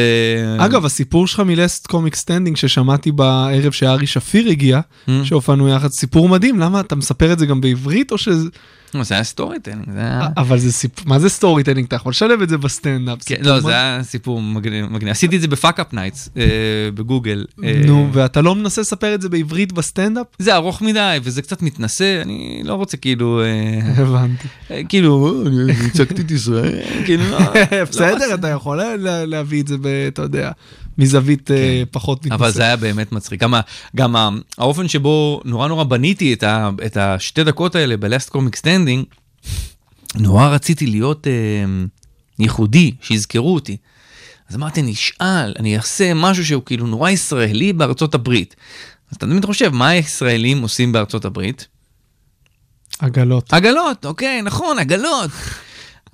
אה, אגב, הסיפור שלך מ Last Comic Standing ששמעתי בערב שארי שפיר הגיע, Mm. שהופענו יחד, סיפור מדהים, למה אתה מספר את זה גם בעברית או שזה... זה היה storytelling, זה היה... אבל זה סיפור, מה זה storytelling? אתה יכול לשלב את זה בסטנדאפ. כן, לא, זה היה סיפור מגניב. עשיתי את זה ב Fuckup Nights בגוגל. אה, נו, ואתה לא מנסה לספר את זה בעברית בסטנדאפ? זה ארוך מדי וזה קצת מתנשא, אני לא רוצה כאילו, אה, הבנתי. אה, כאילו, אה, אני הצגתי את ישראל, כאילו, לא. בסדר, אתה יכול לה- להביא את זה, אתה יודע, מזווית אה, פחות מתנשאת. כן. אבל זה היה באמת מצחיק. גם, גם האופן שבו נורא נורא בניתי את, ה, את השתי דקות האלה ב-Last Comic Standing, נורא רציתי להיות אה, ייחודי, שיזכרו אותי. אז אמרתי, אני אשאל, אני אעשה משהו שהוא כאילו נורא ישראלי בארצות הברית. אז אתה תמיד חושב, מה הישראלים עושים בארצות הברית? עגלות. עגלות, אוקיי, נכון, עגלות.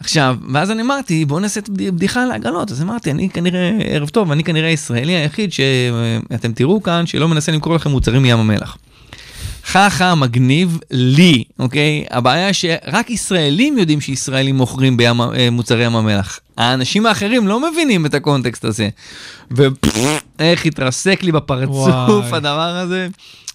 עכשיו, ואז אני אמרתי, בואו נעשה את בדיחה על העגלות. אז אמרתי, אני כנראה, ערב טוב, אני כנראה הישראלי היחיד שאתם תראו כאן, שלא מנסה למכור לכם מוצרים מים המלח. חכה מגניב לי, אוקיי? הבעיה שרק ישראלים יודעים שישראלים מוכרים בים, אה, מוצרי ים המלח. האנשים האחרים לא מבינים את הקונטקסט הזה. ואיך התרסק לי בפרצוף וואי. הדבר הזה.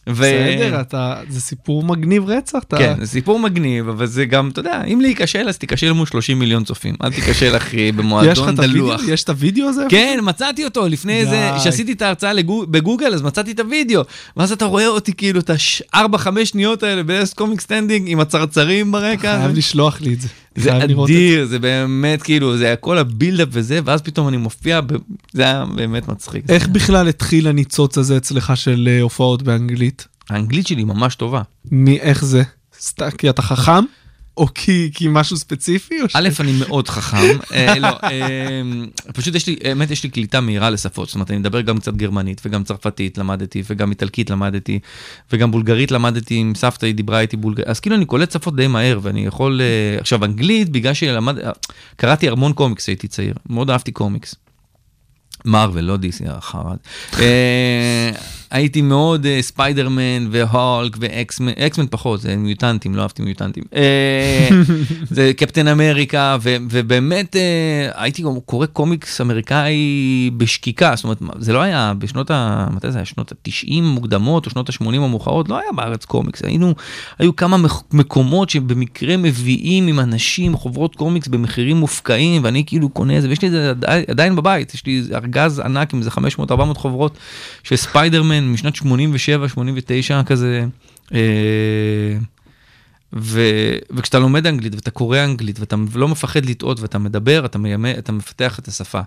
ו- בסדר, אתה, זה סיפור מגניב רצח. אתה... כן, זה סיפור מגניב, אבל זה גם, אתה יודע, אם להיכשל אז תיכשל מול 30 מיליון צופים. אל תיכשל אחי במועדון? דלוח. יש את הוידאו הזה? כן, מצאתי אותו לפני. איזה, שעשיתי את ההרצאה בגוגל, אז מצאתי את הוידאו. ואז אתה רואה אותי כאילו את ה-4-5 שניות האלה ב Last Comic Standing עם הצרצרים ברקע. חייב לשלוח לי את זה. זה אדיר, זה באמת כאילו, זה היה כל ה build-up וזה, ואז פתאום אני מופיע, ב- זה היה באמת מצחיק. איך בכלל התחיל הניצוץ הזה אצלך של אה, הופעות באנגלית? האנגלית שלי ממש טובה. מאיך זה? סתם כי אתה חכם? או כי, כי משהו ספציפי? או ש- א', אני מאוד חכם, אה, לא, אה, פשוט יש לי, באמת יש לי קליטה מהירה לשפות, זאת אומרת, אני מדבר גם קצת גרמנית וגם צרפתית למדתי, וגם איטלקית למדתי, וגם בולגרית למדתי, עם סבתא היא דיברה איתי בולגרית, אז כאילו אני קולט שפות די מהר, ואני יכול, אה, עכשיו אנגלית, בגלל שלמד, קראתי המון קומיקס הייתי צעיר, מאוד אהבתי קומיקס. מרוויל, לא דיסי, החרד. אה, הייתי מאוד אה, ספיידרמן והולק ואקסמן, אקסמן פחות, זה מיוטנטים, לא אהבתי מיוטנטים. אה, זה קפטן אמריקה, ובאמת הייתי קורא קומיקס אמריקאי בשקיקה, זאת אומרת, זה לא היה בשנות ה... מתי זה היה? שנות ה-90 מוקדמות או שנות ה-80 המאוחרות, לא היה בארץ קומיקס, היינו, היו כמה מקומות שבמקרה מביאים עם אנשים חוברות קומיקס במחירים מופקעים, ואני כאילו קונה את זה, ויש לי את זה עדיין- עדיין בבית, יש לי ארגז ענק עם איזה 500-400 חוברות של ספיידרמן משנת 87-89 כזה. אה, ו, וכשאתה לומד אנגלית ואתה קורא אנגלית ואתה לא מפחד לטעות ואתה מדבר, אתה, מיימה, אתה מפתח את השפה.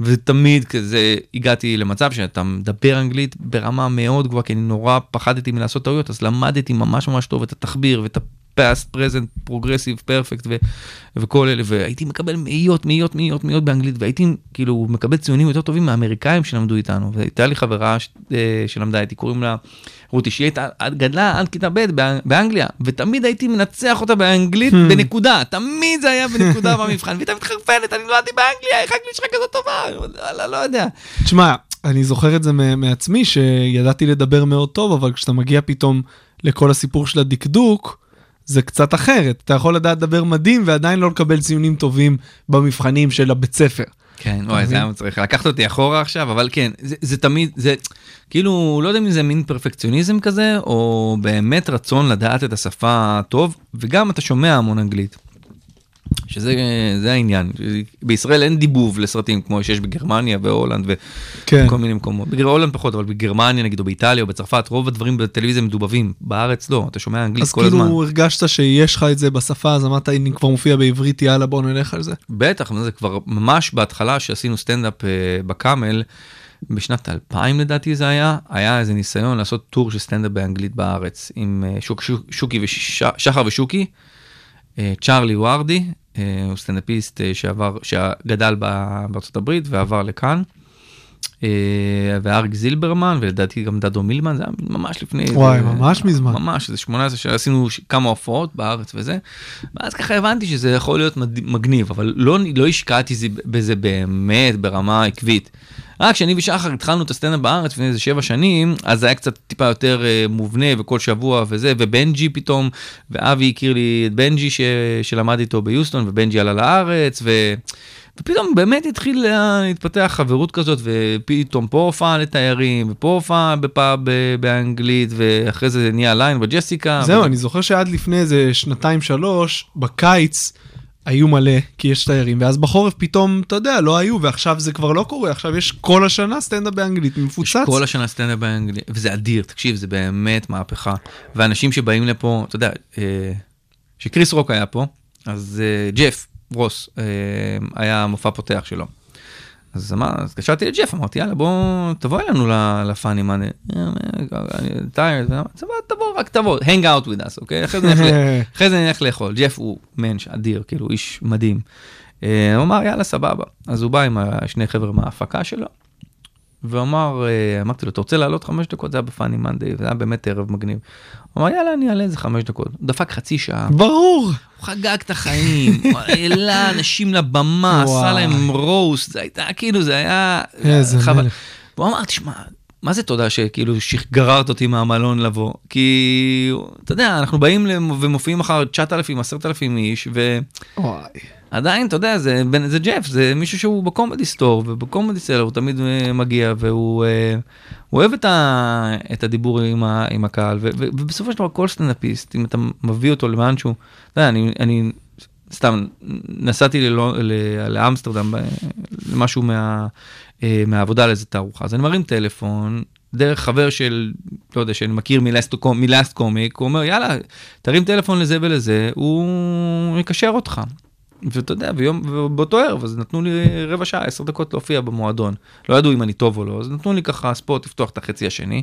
ותמיד כזה הגעתי למצב שאתה מדבר אנגלית ברמה מאוד גבוהה, כי אני נורא פחדתי מלעשות טעויות, אז למדתי ממש ממש טוב את התחביר ואת past, present, progressive, perfect וכל אלה, והייתי מקבל מאיות, מאיות, מאיות, מאיות באנגלית, והייתי כאילו מקבל ציונים יותר טובים מהאמריקאים שלמדו איתנו, והייתה לי חברה ש, אה, שלמדה איתי, קוראים לה רותי, שהיא הייתה, גדלה עד כיתה ב' באנ- באנגליה, ותמיד הייתי מנצח אותה באנגלית בנקודה, תמיד זה היה בנקודה במבחן, והיא הייתה מתחרפנת, אני נולדתי באנגליה, איך האנגלית שלך כזאת טובה? לא, לא יודע. תשמע, אני זוכר את זה מעצמי, שידעתי לדבר מאוד טוב, אבל כשאתה מגיע פתאום לכל הסיפור של הדקדוק, זה קצת אחרת. אתה יכול לדעת לדבר מדהים ועדיין לא לקבל ציונים טובים במבחנים של הבית ספר. כן, וואי, זה היה מצריך, לקחת אותי אחורה עכשיו, אבל כן, זה, זה תמיד, זה כאילו, לא יודע אם זה מין פרפקציוניזם כזה, או באמת רצון לדעת את השפה טוב, וגם אתה שומע המון אנגלית. שזה זה העניין, בישראל אין דיבוב לסרטים כמו שיש בגרמניה והולנד כן. וכל מיני מקומות, בהולנד פחות, אבל בגרמניה נגיד, או באיטליה או בצרפת, רוב הדברים בטלוויזיה מדובבים, בארץ לא, אתה שומע אנגלית אז כל הזמן. כאילו הרגשת שיש לך את זה בשפה, אז אמרת, אני כבר מופיע בעברית, יאללה, בוא נלך על זה. בטח, זה כבר ממש בהתחלה שעשינו סטנדאפ אה, בקאמל, בשנת 2000 לדעתי זה היה, היה איזה ניסיון לעשות טור של סטנדאפ באנגלית בארץ, עם אה, שוק, שוק, שוקי ושחר ושוקי, אה, צ'ארלי וורדי, אה, הוא סטנדאפיסט אה, שעבר, שגדל בארצות הברית ועבר לכאן. אה, ואריק זילברמן ולדעתי גם דדו מילמן זה היה ממש לפני וואי, איזה- ממש מזמן. ממש איזה 18 שעשינו כמה הופעות בארץ וזה ואז ככה הבנתי שזה יכול להיות מגניב אבל לא לא השקעתי זה- בזה באמת ברמה עקבית. רק כשאני ושחר התחלנו את הסטנדאפ בארץ לפני איזה שבע שנים אז זה היה קצת טיפה יותר אה, מובנה וכל שבוע וזה ובנג'י פתאום ואבי הכיר לי את בנג'י ש... שלמד איתו ביוסטון ובנג'י עלה לארץ ו... ופתאום באמת התחיל לה- להתפתח חברות כזאת ופתאום פה הופעה לתיירים ופה הופעה בפאב באנגלית ואחרי זה נהיה ליין בג'סיקה. זהו, וזה- אני זוכר שעד לפני איזה שנתיים שלוש, בקיץ היו מלא, כי יש תיירים, ואז בחורף פתאום, אתה יודע, לא היו, ועכשיו זה כבר לא קורה, עכשיו יש כל השנה סטנדאפ באנגלית מפוצץ. כל השנה סטנדאפ באנגלית, וזה אדיר, תקשיב, זה באמת מהפכה. ואנשים שבאים לפה, אתה יודע, אה, שקריס רוק היה פה, אז אה, ג'ף רוס אה, היה מופע פותח שלו. אז אמר, אז התקשרתי לג'ף, אמרתי, יאללה, בוא, תבוא אלינו לפאני מאני. טיירד, תבוא, רק תבוא, hang out with us, אוקיי? אחרי זה נלך לאכול. ג'ף הוא מענץ' אדיר, כאילו איש מדהים. אה, הוא אמר, יאללה, סבבה. אז הוא בא עם שני חבר'ה מההפקה שלו, והוא אמר, אה, אמרתי לו, אתה רוצה לעלות חמש דקות? זה היה בפאני מנדי, זה היה באמת ערב מגניב. הוא אמר, יאללה, אני אעלה איזה חמש דקות. דפק חצי שעה, ברור. הוא חגג את החיים, הוא העלה אנשים לבמה, עשה וואי. להם רוסט, זה הייתה, כאילו, זה היה... איזה. מלך. והוא אמר, תשמע, מה זה תודה שכאילו שגררת אותי מהמלון לבוא? כי, אתה יודע, אנחנו באים ומופיעים מחר 9,000, 10,000 איש, ו... וואי. עדיין, אתה יודע, זה, זה ג'ף, זה מישהו שהוא בקומדי סטור, ובקומדי סלר הוא תמיד אה, מגיע, והוא אה, אוהב את, ה, את הדיבור עם, ה, עם הקהל, ו, ו, ובסופו של דבר כל סטנדאפיסט, אם אתה מביא אותו למאן שהוא, אתה יודע, אני, אני סתם נסעתי ללא, ל, לאמסטרדם, ב- למשהו מה, אה, מהעבודה לאיזה תערוכה, אז אני מרים טלפון. דרך חבר של, לא יודע, שאני מכיר מלאסט קומיק, הוא אומר, יאללה, תרים טלפון לזה ולזה, הוא יקשר אותך. ואתה יודע, ביום, ובאותו ערב, אז נתנו לי רבע שעה, עשר דקות להופיע במועדון. לא ידעו אם אני טוב או לא, אז נתנו לי ככה ספוט לפתוח את החצי השני.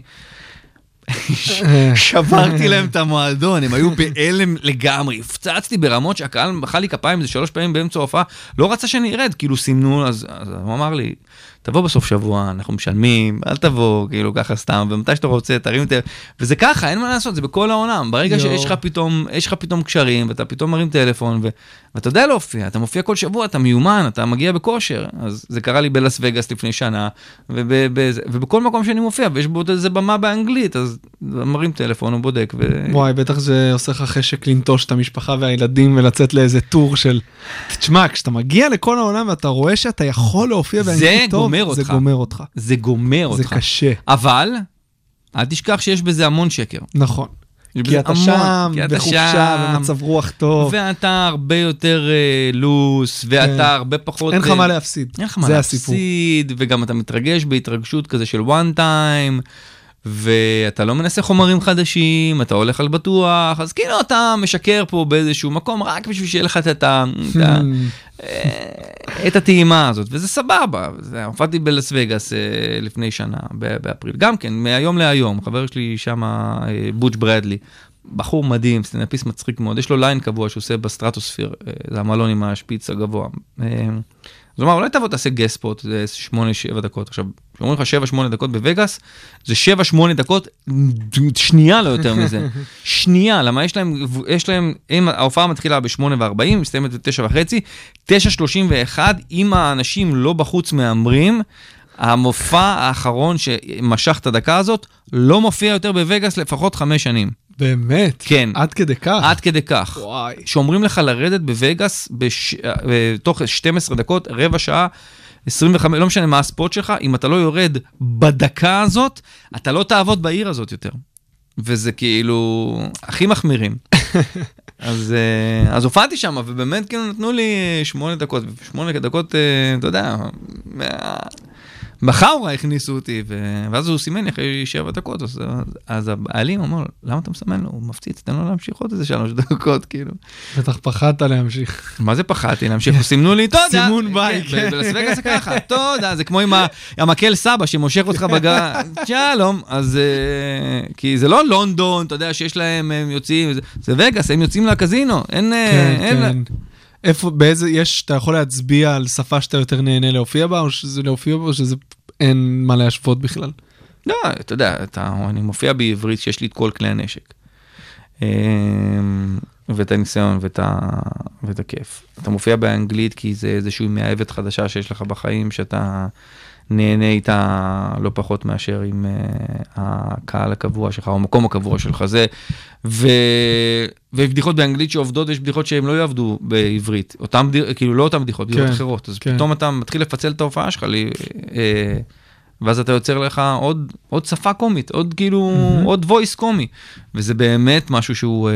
שברתי להם את המועדון, הם היו בהלם לגמרי, הפצצתי ברמות שהקהל מחא לי כפיים איזה שלוש פעמים באמצע ההופעה, לא רצה שאני ארד, כאילו סימנו, אז, אז הוא אמר לי, תבוא בסוף שבוע, אנחנו משלמים, אל תבוא, כאילו ככה סתם, ומתי שאתה רוצה, תרים את ה... וזה ככה, אין מה לעשות, זה בכל העולם. ברגע יואו. שיש לך פתאום, יש לך פתאום קשרים, ואתה פתאום מרים טלפון, ו... ואתה יודע להופיע, אתה מופיע כל שבוע, אתה מיומן, אתה מגיע בכושר. אז זה קרה לי בלאס וגאס לפני שנה, וב... בזה- ובכל מקום שאני מופיע, ויש בו איזה במה באנגלית, אז מרים טלפון, הוא בודק, ו... וואי, בטח זה עושה לך חשק לנטוש את המשפחה והילדים ולצאת לאיזה טור של... תשמע, כשאתה מגיע לכל העולם ואתה רואה שאתה יכול להופיע באנגלית טוב, גומר זה אותך. גומר אותך. זה גומר זה אותך. קשה, אבל, אל תשכח שיש בזה המון שקר. נכון. כי אתה המון, שם, כי אתה בחופשה. במצב רוח טוב, ואתה הרבה יותר אה, לוס, ואתה כן. הרבה פחות... אין לך אה, מה להפסיד. אין לך מה זה הסיפור. להפסיד, וגם אתה מתרגש בהתרגשות כזה של one time, ואתה לא מנסה חומרים חדשים, אתה הולך על בטוח, אז כאילו אתה משקר פה באיזשהו מקום רק בשביל שיהיה לך את ה... את ה- אה, את הטעימה הזאת, וזה סבבה. הופעתי בלס וגאס אה, לפני שנה, באפריל, גם כן, מהיום להיום, חבר שלי שם, אה, בוץ' ברדלי, בחור מדהים, סטנדאפיסט מצחיק מאוד, יש לו ליין קבוע שהוא עושה בסטרטוספיר, זה המלון עם השפיץ הגבוה. אז הוא אמר, אולי תבוא תעשה guest spot, זה 8-7 דקות. עכשיו, כשאומרים לך 7-8 דקות בווגאס, זה 7-8 דקות, שנייה לא יותר מזה. שנייה, למה יש להם, יש להם, אם ההופעה מתחילה ב-8 ו-40, מסתיימת ב-9 וחצי, 9.31, אם האנשים לא בחוץ מהמרים, המופע האחרון שמשך את הדקה הזאת, לא מופיע יותר בווגאס לפחות חמש שנים. באמת? כן. עד כדי כך? עד כדי כך. וואי. שאומרים לך לרדת בווגאס בש... בתוך 12 דקות, רבע שעה, 25, לא משנה מה הספוט שלך, אם אתה לא יורד בדקה הזאת, אתה לא תעבוד בעיר הזאת יותר. וזה כאילו הכי מחמירים. אז, אה, אז הופעתי שם, ובאמת כאילו נתנו לי שמונה דקות, שמונה דקות, אה, אתה יודע. בחאורה הכניסו אותי, ו... ואז הוא סימן לי אחרי שבע דקות, אז, אז הבעלים אמר, למה אתה מסמן לו? הוא מפציץ, תן לו להמשיך עוד איזה שלוש דקות, כאילו. בטח פחדת להמשיך. מה זה פחדתי להמשיך? סימנו לי, תודה. סימון ביי, כן. בלס וגאס זה ככה, תודה, זה כמו עם המקל סבא שמושך אותך בגר... שלום, אז... אה, כי זה לא לונדון, אתה יודע, שיש להם, הם יוצאים, זה- וגאס, הם יוצאים לקזינו, אין... אה, כן, כן. איפה, באיזה, יש, אתה יכול להצביע על שפה שאתה יותר נהנה להופיע בה, או שזה להופיע בה, או שזה אין מה להשוות בכלל? לא, אתה יודע, אתה, אני מופיע בעברית שיש לי את כל כלי הנשק. אמ, ואת הניסיון ואת, ה, ואת הכיף. אתה מופיע באנגלית כי זה איזושהי מאהבת חדשה שיש לך בחיים, שאתה נהנה איתה לא פחות מאשר עם uh, הקהל הקבוע שלך, או המקום הקבוע שלך. זה, ו, ויש בדיחות באנגלית שעובדות, יש בדיחות שהן לא יעבדו בעברית. אותם, כאילו לא אותן בדיחות, בדיחות כן, אחרות. אז כן. פתאום אתה מתחיל לפצל את ההופעה שלך. לי, אה, ואז אתה יוצר לך עוד, עוד שפה קומית, עוד כאילו, מהמם. עוד voice קומי. וזה באמת משהו שהוא אה,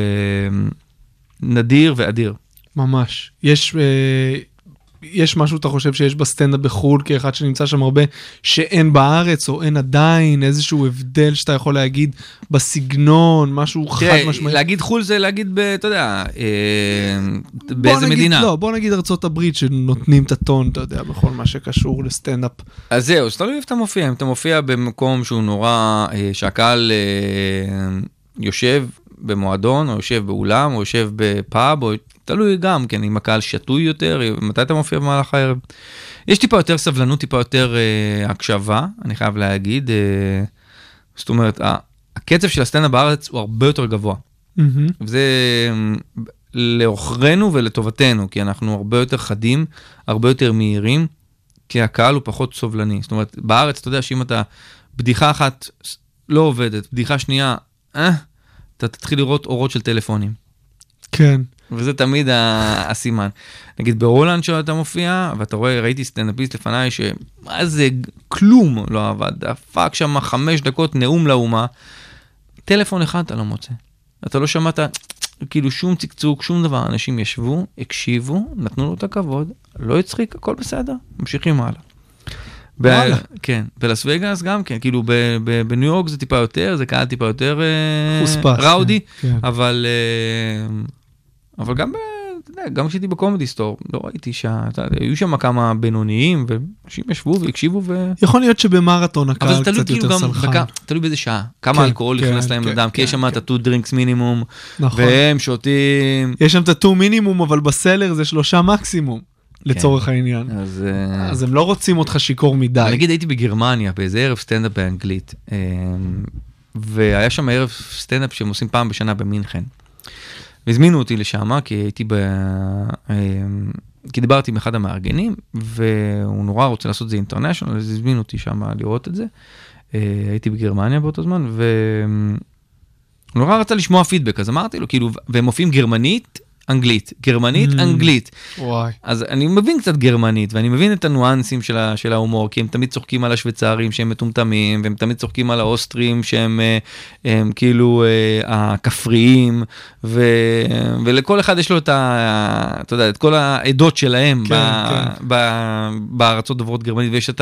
נדיר ואדיר. ממש. יש, אה, יש משהו, אתה חושב שיש בסטנדאפ בחו"ל, כאחד שנמצא שם הרבה, שאין בארץ, או אין עדיין, איזשהו הבדל שאתה יכול להגיד בסגנון, משהו חד משמעי. להגיד חו"ל זה להגיד, ב, אתה יודע, אה, באיזה נגיד, מדינה. לא, בוא נגיד ארצות הברית, שנותנים את הטון, אתה יודע, בכל מה שקשור לסטנדאפ. אז זהו, אז תלוי איפה אתה מופיע. אם אתה מופיע במקום שהוא נורא, אה, שהקהל אה, יושב במועדון, או יושב באולם, או יושב בפאב, או תלוי גם, כן, אם הקהל שתוי יותר, מתי אתה מופיע במהלך הערב. יש טיפה יותר סבלנות, טיפה יותר אה, הקשבה, אני חייב להגיד. אה, זאת אומרת, ה- הקצב של הסצנה בארץ הוא הרבה יותר גבוה. מהמם. וזה לעוכרינו ולטובתנו, כי אנחנו הרבה יותר חדים, הרבה יותר מהירים, כי הקהל הוא פחות סובלני. זאת אומרת, בארץ, אתה יודע שאם אתה, בדיחה אחת לא עובדת, בדיחה שנייה, אה, אתה תתחיל לראות אורות של טלפונים. כן. וזה תמיד הסימן. נגיד בהולנד שאתה מופיע, ואתה רואה, ראיתי סטנדאפיסט לפניי, שמה זה, כלום לא עבד, דפק שם חמש דקות נאום לאומה, טלפון אחד אתה לא מוצא. אתה לא שמעת כאילו שום צקצוק, שום דבר. אנשים ישבו, הקשיבו, נתנו לו את הכבוד, לא הצחיק, הכל בסדר, ממשיכים הלאה. ב- וואלה. כן, בלס וגאס גם כן, כאילו ב- ב- בניו יורק זה טיפה יותר, זה קהל טיפה יותר אה, חוספס, ראודי, כן, כן. אבל, אה, אבל גם, ב- אתה יודע, גם כשהייתי בקומדי סטור, לא ראיתי שה... היו שם כמה בינוניים, ואנשים ישבו והקשיבו ו... יכול להיות שבמרתון הקהל אבל זה קצת כאילו יותר סלחן. בכ- תלוי באיזה שעה, כמה כן, אלכוהול כן, נכנס להם כן, לדם, כי יש כן, שם את כן. ה-2 drinks minimum, נכון. והם שותים. יש שם את ה two minimum, אבל בסלר זה שלושה מקסימום, לצורך העניין. אז... אה, אז הם לא רוצים אותך שיכור מדי. נגיד הייתי בגרמניה באיזה ערב סטנדאפ באנגלית, אה, והיה שם ערב סטנדאפ שהם עושים פעם בשנה במינכן. והזמינו אותי לשם, כי הייתי ב... אה, כי דיברתי עם אחד המארגנים, והוא נורא רוצה לעשות את זה אינטרנשיונל, אז הזמינו אותי שם לראות את זה. אה, הייתי בגרמניה באותו זמן, והוא נורא רצה לשמוע פידבק, אז אמרתי לו, כאילו, והם מופיעים גרמנית, אנגלית, גרמנית, Mm. אנגלית. וואי. אז אני מבין קצת גרמנית, ואני מבין את הניואנסים של, ה, של ההומור, כי הם תמיד צוחקים על השוויצרים שהם מטומטמים, והם תמיד צוחקים על האוסטרים שהם אה, הם, כאילו אה, הכפריים, ו, ולכל אחד יש לו את, ה, אתה יודע, את כל העדות שלהם כן, ב, כן. ב, בארצות דוברות גרמנית, ויש את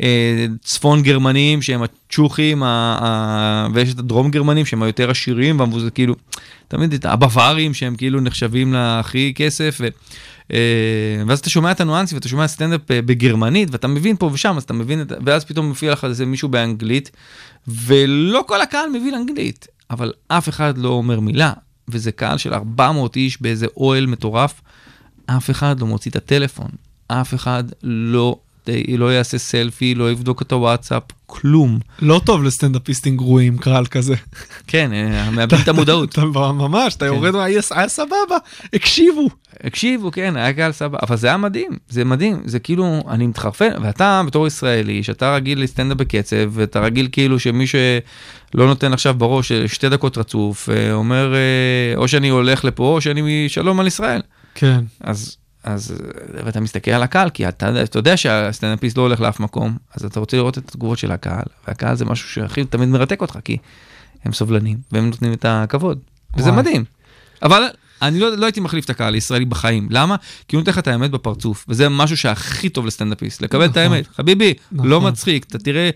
הצפון גרמנים שהם הצ'וכים, ויש את הדרום גרמנים שהם היותר עשירים, וזה כאילו, תמיד את הבווארים שהם כאילו נחשבים להכי כסף. ו... אה, ואז אתה שומע את הניואנסים ואתה שומע סטנדאפ אה, בגרמנית ואתה מבין פה ושם אז אתה מבין את ואז פתאום מופיע לך איזה מישהו באנגלית ולא כל הקהל מבין אנגלית אבל אף אחד לא אומר מילה, וזה קהל של 400 איש באיזה אוהל מטורף, אף אחד לא מוציא את הטלפון, אף אחד לא, לא יעשה סלפי, לא יבדוק את הוואטסאפ, כלום. לא טוב לסטנדאפיסטים גרועים, קהל כזה. כן, אה, מאבדים את המודעות. ממש, אתה יורד, היה היה סבבה, הקשיבו. הקשיבו, כן, היה קהל סבבה, אבל זה היה מדהים, זה מדהים, זה כאילו, אני מתחרפן, ואתה בתור ישראלי, שאתה רגיל לסטנדאפ בקצב, ואתה רגיל כאילו שמי שלא נותן עכשיו בראש אה, שתי דקות רצוף, אה, אומר, אה, או שאני הולך לפה, או שאני שלום על ישראל. כן. אז, אז, ואתה מסתכל על הקהל, כי אתה, אתה יודע שהסטנדאפיסט לא הולך לאף מקום, אז אתה רוצה לראות את התגובות של הקהל, והקהל זה משהו שהכי תמיד מרתק אותך, כי הם סובלנים, והם נותנים את הכבוד, וזה וואי. מדהים. אבל אני לא, לא הייתי מחליף את הקהל הישראלי בחיים. למה? כי הוא נותן לך את האמת בפרצוף, וזה משהו שהכי טוב לסטנדאפיסט, לקבל את נכון. האמת. חביבי, נכון. לא מצחיק, אתה תראה...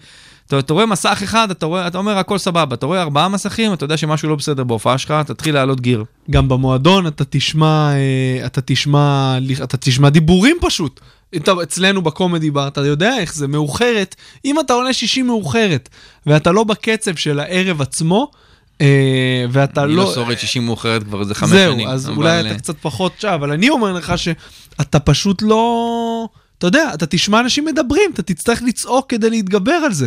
אתה, אתה רואה מסך אחד, אתה, רואה, אתה אומר הכל סבבה, אתה רואה ארבעה מסכים, אתה יודע שמשהו לא בסדר בהופעה שלך, תתחיל לעלות גיר. גם במועדון אתה תשמע, אה, אתה תשמע, אתה תשמע דיבורים פשוט. אתה, אצלנו בקומדי בר, אתה יודע איך זה, מאוחרת. אם אתה עולה שישי מאוחרת, ואתה לא בקצב של הערב עצמו, אה, ואתה אני לא... לא שורד שישי מאוחרת כבר איזה חמש זהו, שנים. אז אבל, אולי אה, אתה קצת פחות שם, אבל אני אומר לך שאתה פשוט לא... אתה יודע, אתה תשמע אנשים מדברים, אתה תצטרך לצעוק כדי להתגבר על זה.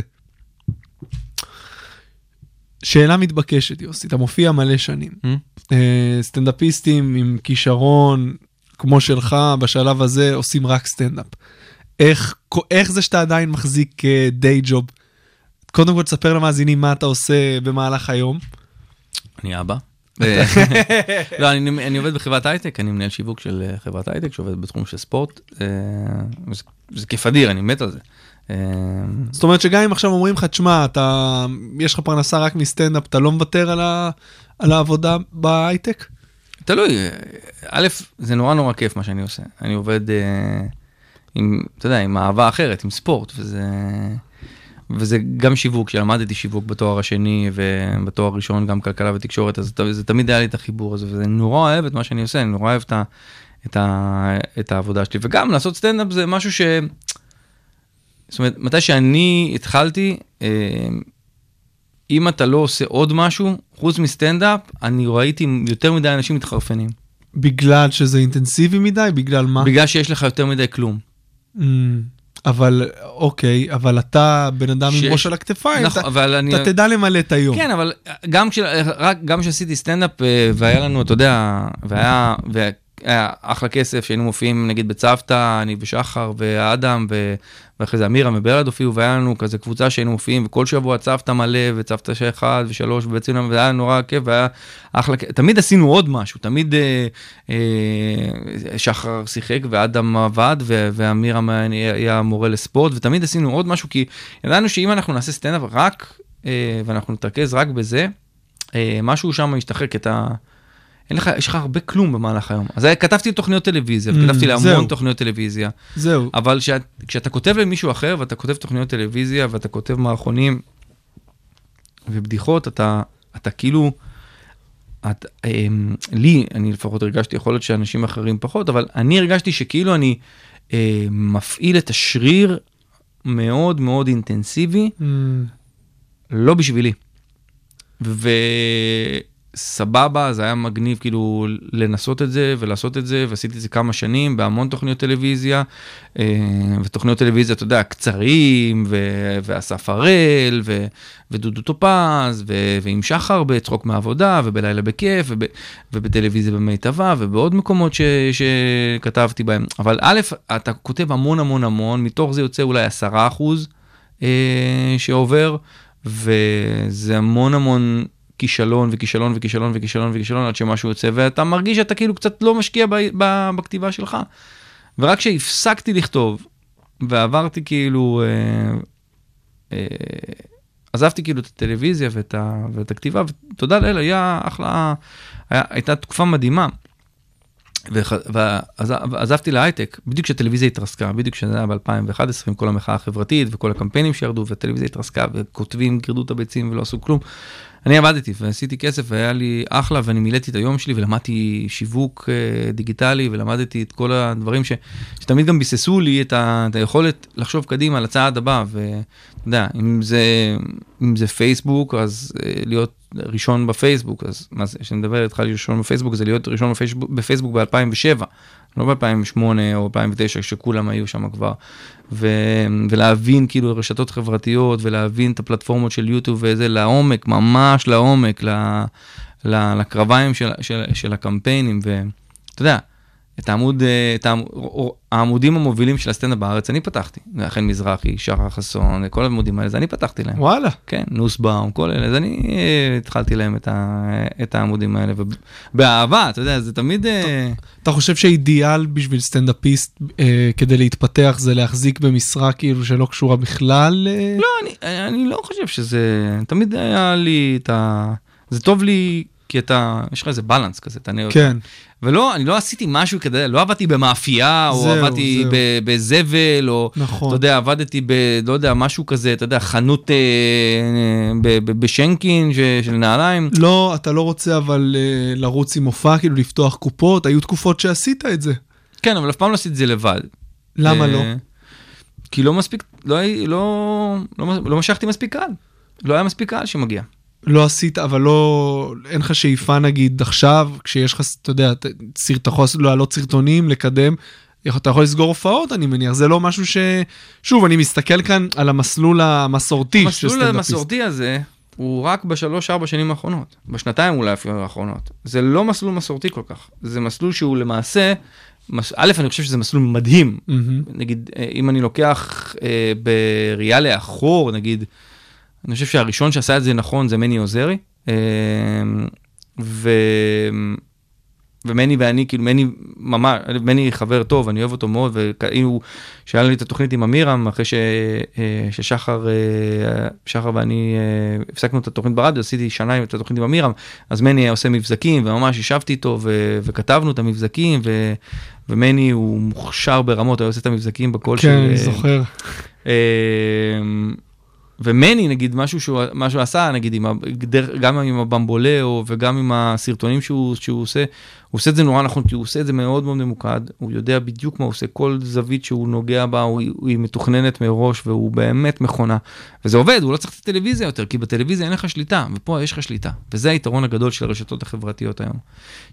שאלה מתבקשת, יוסי, אתה מופיע מלא שנים. אה? אה, סטנדאפיסטים עם כישרון כמו שלך בשלב הזה עושים רק סטנדאפ. איך, איך זה שאתה עדיין מחזיק day job? קודם כל תספר למאזינים מה אתה עושה במהלך היום. אני אבא. לא, אני, אני עובד בחברת הייטק, אני מנהל שיווק של אה, חברת הייטק שעובדת בתחום של ספורט. אה, זה, זה כיף אדיר, אני מת על זה. אה, זאת אומרת שגם אם עכשיו אומרים לך, תשמע, אתה, יש לך פרנסה רק מסטנדאפ, אתה לא מוותר על, ה, על העבודה בהייטק? תלוי, א', זה נורא נורא כיף מה שאני עושה. אני עובד אה, עם, אתה יודע, עם אהבה אחרת, עם ספורט, וזה, וזה גם שיווק, שלמדתי שיווק בתואר השני ובתואר הראשון גם כלכלה ותקשורת, אז זה, זה תמיד היה לי את החיבור הזה, וזה נורא אוהב את מה שאני עושה, אני נורא אוהב את, ה, את, ה, את העבודה שלי, וגם לעשות סטנדאפ זה משהו ש... זאת אומרת, מתי שאני התחלתי, אה, אם אתה לא עושה עוד משהו, חוץ מסטנדאפ, אני ראיתי יותר מדי אנשים מתחרפנים. בגלל שזה אינטנסיבי מדי? בגלל מה? בגלל שיש לך יותר מדי כלום. Mm, אבל אוקיי, אבל אתה בן אדם שיש- עם ראש על הכתפיים, נכון, אתה, אבל אני... אתה תדע למלא את היום. כן, אבל גם כש... רק גם כשעשיתי סטנדאפ אה, והיה לנו, אתה יודע, והיה, והיה אחלה כסף שהיינו מופיעים נגיד בצוותא, אני ושחר ואדם ו... ואחרי זה אמירה מבלד הופיעו והיה לנו כזה קבוצה שהיינו מופיעים וכל שבוע צוותא מלא וצוותא שאחד ושלוש ובעצם והיה נורא כיף והיה אחלה, תמיד עשינו עוד משהו, תמיד אה, אה, שחר שיחק ואדם עבד ו- ואמירה היה מורה לספורט ותמיד עשינו עוד משהו כי ידענו שאם אנחנו נעשה סטנדאפ רק אה, ואנחנו נתרכז רק בזה, אה, משהו שם ישתחרר, כי אתה... אין לך, יש לך הרבה כלום במהלך היום. אז כתבתי תוכניות טלוויזיה, Mm, וכתבתי להמון זהו. תוכניות טלוויזיה, זהו. אבל כשאת, כשאתה כותב למישהו אחר, ואתה כותב תוכניות טלוויזיה, ואתה כותב מערכונים ובדיחות, אתה, אתה כאילו, את, אמ, לי, אני לפחות הרגשתי, יכול להיות שאנשים אחרים פחות, אבל אני הרגשתי שכאילו אני אה, מפעיל את השריר מאוד מאוד אינטנסיבי, Mm, לא בשבילי. וסבבה, זה היה מגניב כאילו לנסות את זה ולעשות את זה, ועשיתי את זה כמה שנים בהמון תוכניות טלוויזיה, אה, ותוכניות טלוויזיה, אתה יודע, קצרים, ו- ואסף הראל, ו- ודודו טופז, ו- ועם שחר בצחוק מהעבודה, ובלילה בכיף, וב- ובטלוויזיה במיטבה, ובעוד מקומות ש- שכתבתי בהם. אבל א', אתה כותב המון המון המון, מתוך זה יוצא אולי עשרה אחוז אה, שעובר, וזה המון המון כישלון וכישלון וכישלון וכישלון וכישלון עד שמשהו יוצא, ואתה מרגיש שאתה כאילו קצת לא משקיע ב- ב- בכתיבה שלך. ורק כשהפסקתי לכתוב, ועברתי כאילו, אה, אה, עזבתי כאילו את הטלוויזיה ואת, ה, ואת הכתיבה, ותודה לאל, היה אחלה, היה, הייתה תקופה מדהימה. וח- ועז- ועזבתי להייטק, בדיוק כשהטלוויזיה התרסקה, בדיוק כשזה היה ב-2011 עם כל המחאה החברתית וכל הקמפיינים שירדו, והטלוויזיה התרסקה וכותבים גירדו את הביצים ולא עשו כלום. אני עבדתי ועשיתי כסף והיה לי אחלה ואני מילאתי את היום שלי ולמדתי שיווק אה, דיגיטלי ולמדתי את כל הדברים ש, שתמיד גם ביססו לי את, ה, את היכולת לחשוב קדימה לצעד הבא ואתה יודע, אם זה, אם זה פייסבוק אז אה, להיות ראשון בפייסבוק, אז מה זה, כשאני מדבר איתך ראשון בפייסבוק זה להיות ראשון בפייסבוק, בפייסבוק ב-2007, לא ב-2008 או 2009 כשכולם היו שם כבר. ו, ולהבין כאילו רשתות חברתיות ולהבין את הפלטפורמות של יוטיוב וזה לעומק, ממש לעומק, ל, ל, לקרביים של, של, של הקמפיינים, ואתה יודע, את העמוד, אה, את העמוד, העמודים המובילים של הסטנדאפ בארץ אני פתחתי, חן מזרחי, שחר חסון, כל העמודים האלה, זה אני פתחתי להם. וואלה. כן, נוסבאום, כל אלה, אז אני אה, התחלתי להם את, ה, את העמודים האלה, ובאהבה, אתה יודע, זה תמיד... אה, אתה חושב שאידיאל בשביל סטנדאפיסט אה, כדי להתפתח זה להחזיק במשרה כאילו שלא קשורה בכלל? אה... לא, אני, אני לא חושב שזה, תמיד היה לי את ה... זה טוב לי כי אתה, יש לך איזה בלנס כזה, אתה נראה. כן. ולא, אני לא עשיתי משהו כדי, לא עבדתי במאפייה, או זהו, עבדתי זהו. בזבל, או, נכון. אתה יודע, עבדתי ב... לא יודע, משהו כזה, אתה יודע, חנות אה, אה, בשנקין ש- של נעליים. לא, אתה לא רוצה אבל אה, לרוץ עם מופע, כאילו לפתוח קופות, היו תקופות שעשית את זה. כן, אבל אף פעם לא עשיתי את זה לבד. למה אה, לא? כי לא מספיק, לא, לא, לא, לא משכתי מספיק קהל. לא היה מספיק קהל שמגיע. לא עשית, אבל לא, אין לך שאיפה נגיד עכשיו, כשיש לך, אתה יודע, אתה יכול להעלות סרטונים, לקדם, אתה יכול לסגור הופעות, אני מניח, זה לא משהו ש... שוב, אני מסתכל כאן על המסלול המסורתי של המסלול סטנדאפיסט. המסורתי הזה הוא רק בשלוש-ארבע שנים האחרונות, בשנתיים אולי אפילו האחרונות. זה לא מסלול מסורתי כל כך, זה מסלול שהוא למעשה, מס... א', אני חושב שזה מסלול מדהים. מהמם. נגיד, אה, אם אני לוקח אה, בראייה לאחור, נגיד, אני חושב שהראשון שעשה את זה נכון זה מני עוזרי. אה, ו... ומני ואני, כאילו, מני ממש, מני חבר טוב, אני אוהב אותו מאוד, והוא, שהיה לי את התוכנית עם אמירם, אחרי ש, אה, ששחר אה, שחר ואני הפסקנו את התוכנית ברדיו, עשיתי שנה את התוכנית עם אמירם, אז מני היה עושה מבזקים, וממש ישבתי איתו ו, וכתבנו את המבזקים, ו, ומני הוא מוכשר ברמות, היה עושה את המבזקים בקול של... כן, אני זוכר. ומני נגיד משהו שהוא, מה שהוא עשה נגיד עם, גם עם הבמבולאו וגם עם הסרטונים שהוא, שהוא עושה, הוא עושה את זה נורא נכון כי הוא עושה את זה מאוד מאוד ממוקד, הוא יודע בדיוק מה הוא עושה, כל זווית שהוא נוגע בה הוא, היא מתוכננת מראש והוא באמת מכונה. וזה עובד, הוא לא צריך את הטלוויזיה יותר, כי בטלוויזיה אין לך שליטה, ופה יש לך שליטה. וזה היתרון הגדול של הרשתות החברתיות היום.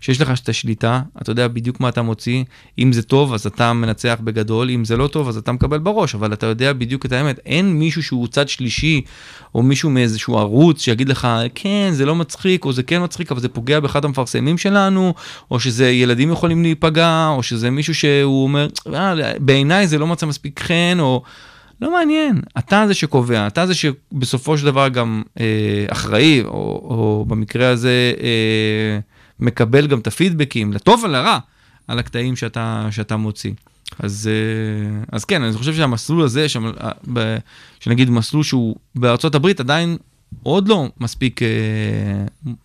שיש לך את השליטה, אתה יודע בדיוק מה אתה מוציא, אם זה טוב אז אתה מנצח בגדול, אם זה לא טוב אז אתה מקבל בראש, אבל אתה יודע בדיוק את האמת. אין מישהו שהוא צד שלישי, או מישהו מאיזשהו ערוץ שיגיד לך, כן, זה לא מצחיק, או זה כן מצחיק, אבל זה פוגע באחד המפרסמים שלנו, או שזה ילדים יכולים להיפגע, או שזה מישהו שהוא אומר, "אה, בעיניי זה לא מצא מספיק חן, או... לא מעניין, אתה זה שקובע, אתה זה שבסופו של דבר גם אה, אחראי, או, או במקרה הזה אה, מקבל גם את הפידבקים, לטוב ולרע, על הקטעים שאתה, שאתה מוציא. אז, אה, אז כן, אני חושב שהמסלול הזה, שם, שנגיד מסלול שהוא בארצות הברית עדיין עוד לא מספיק אה,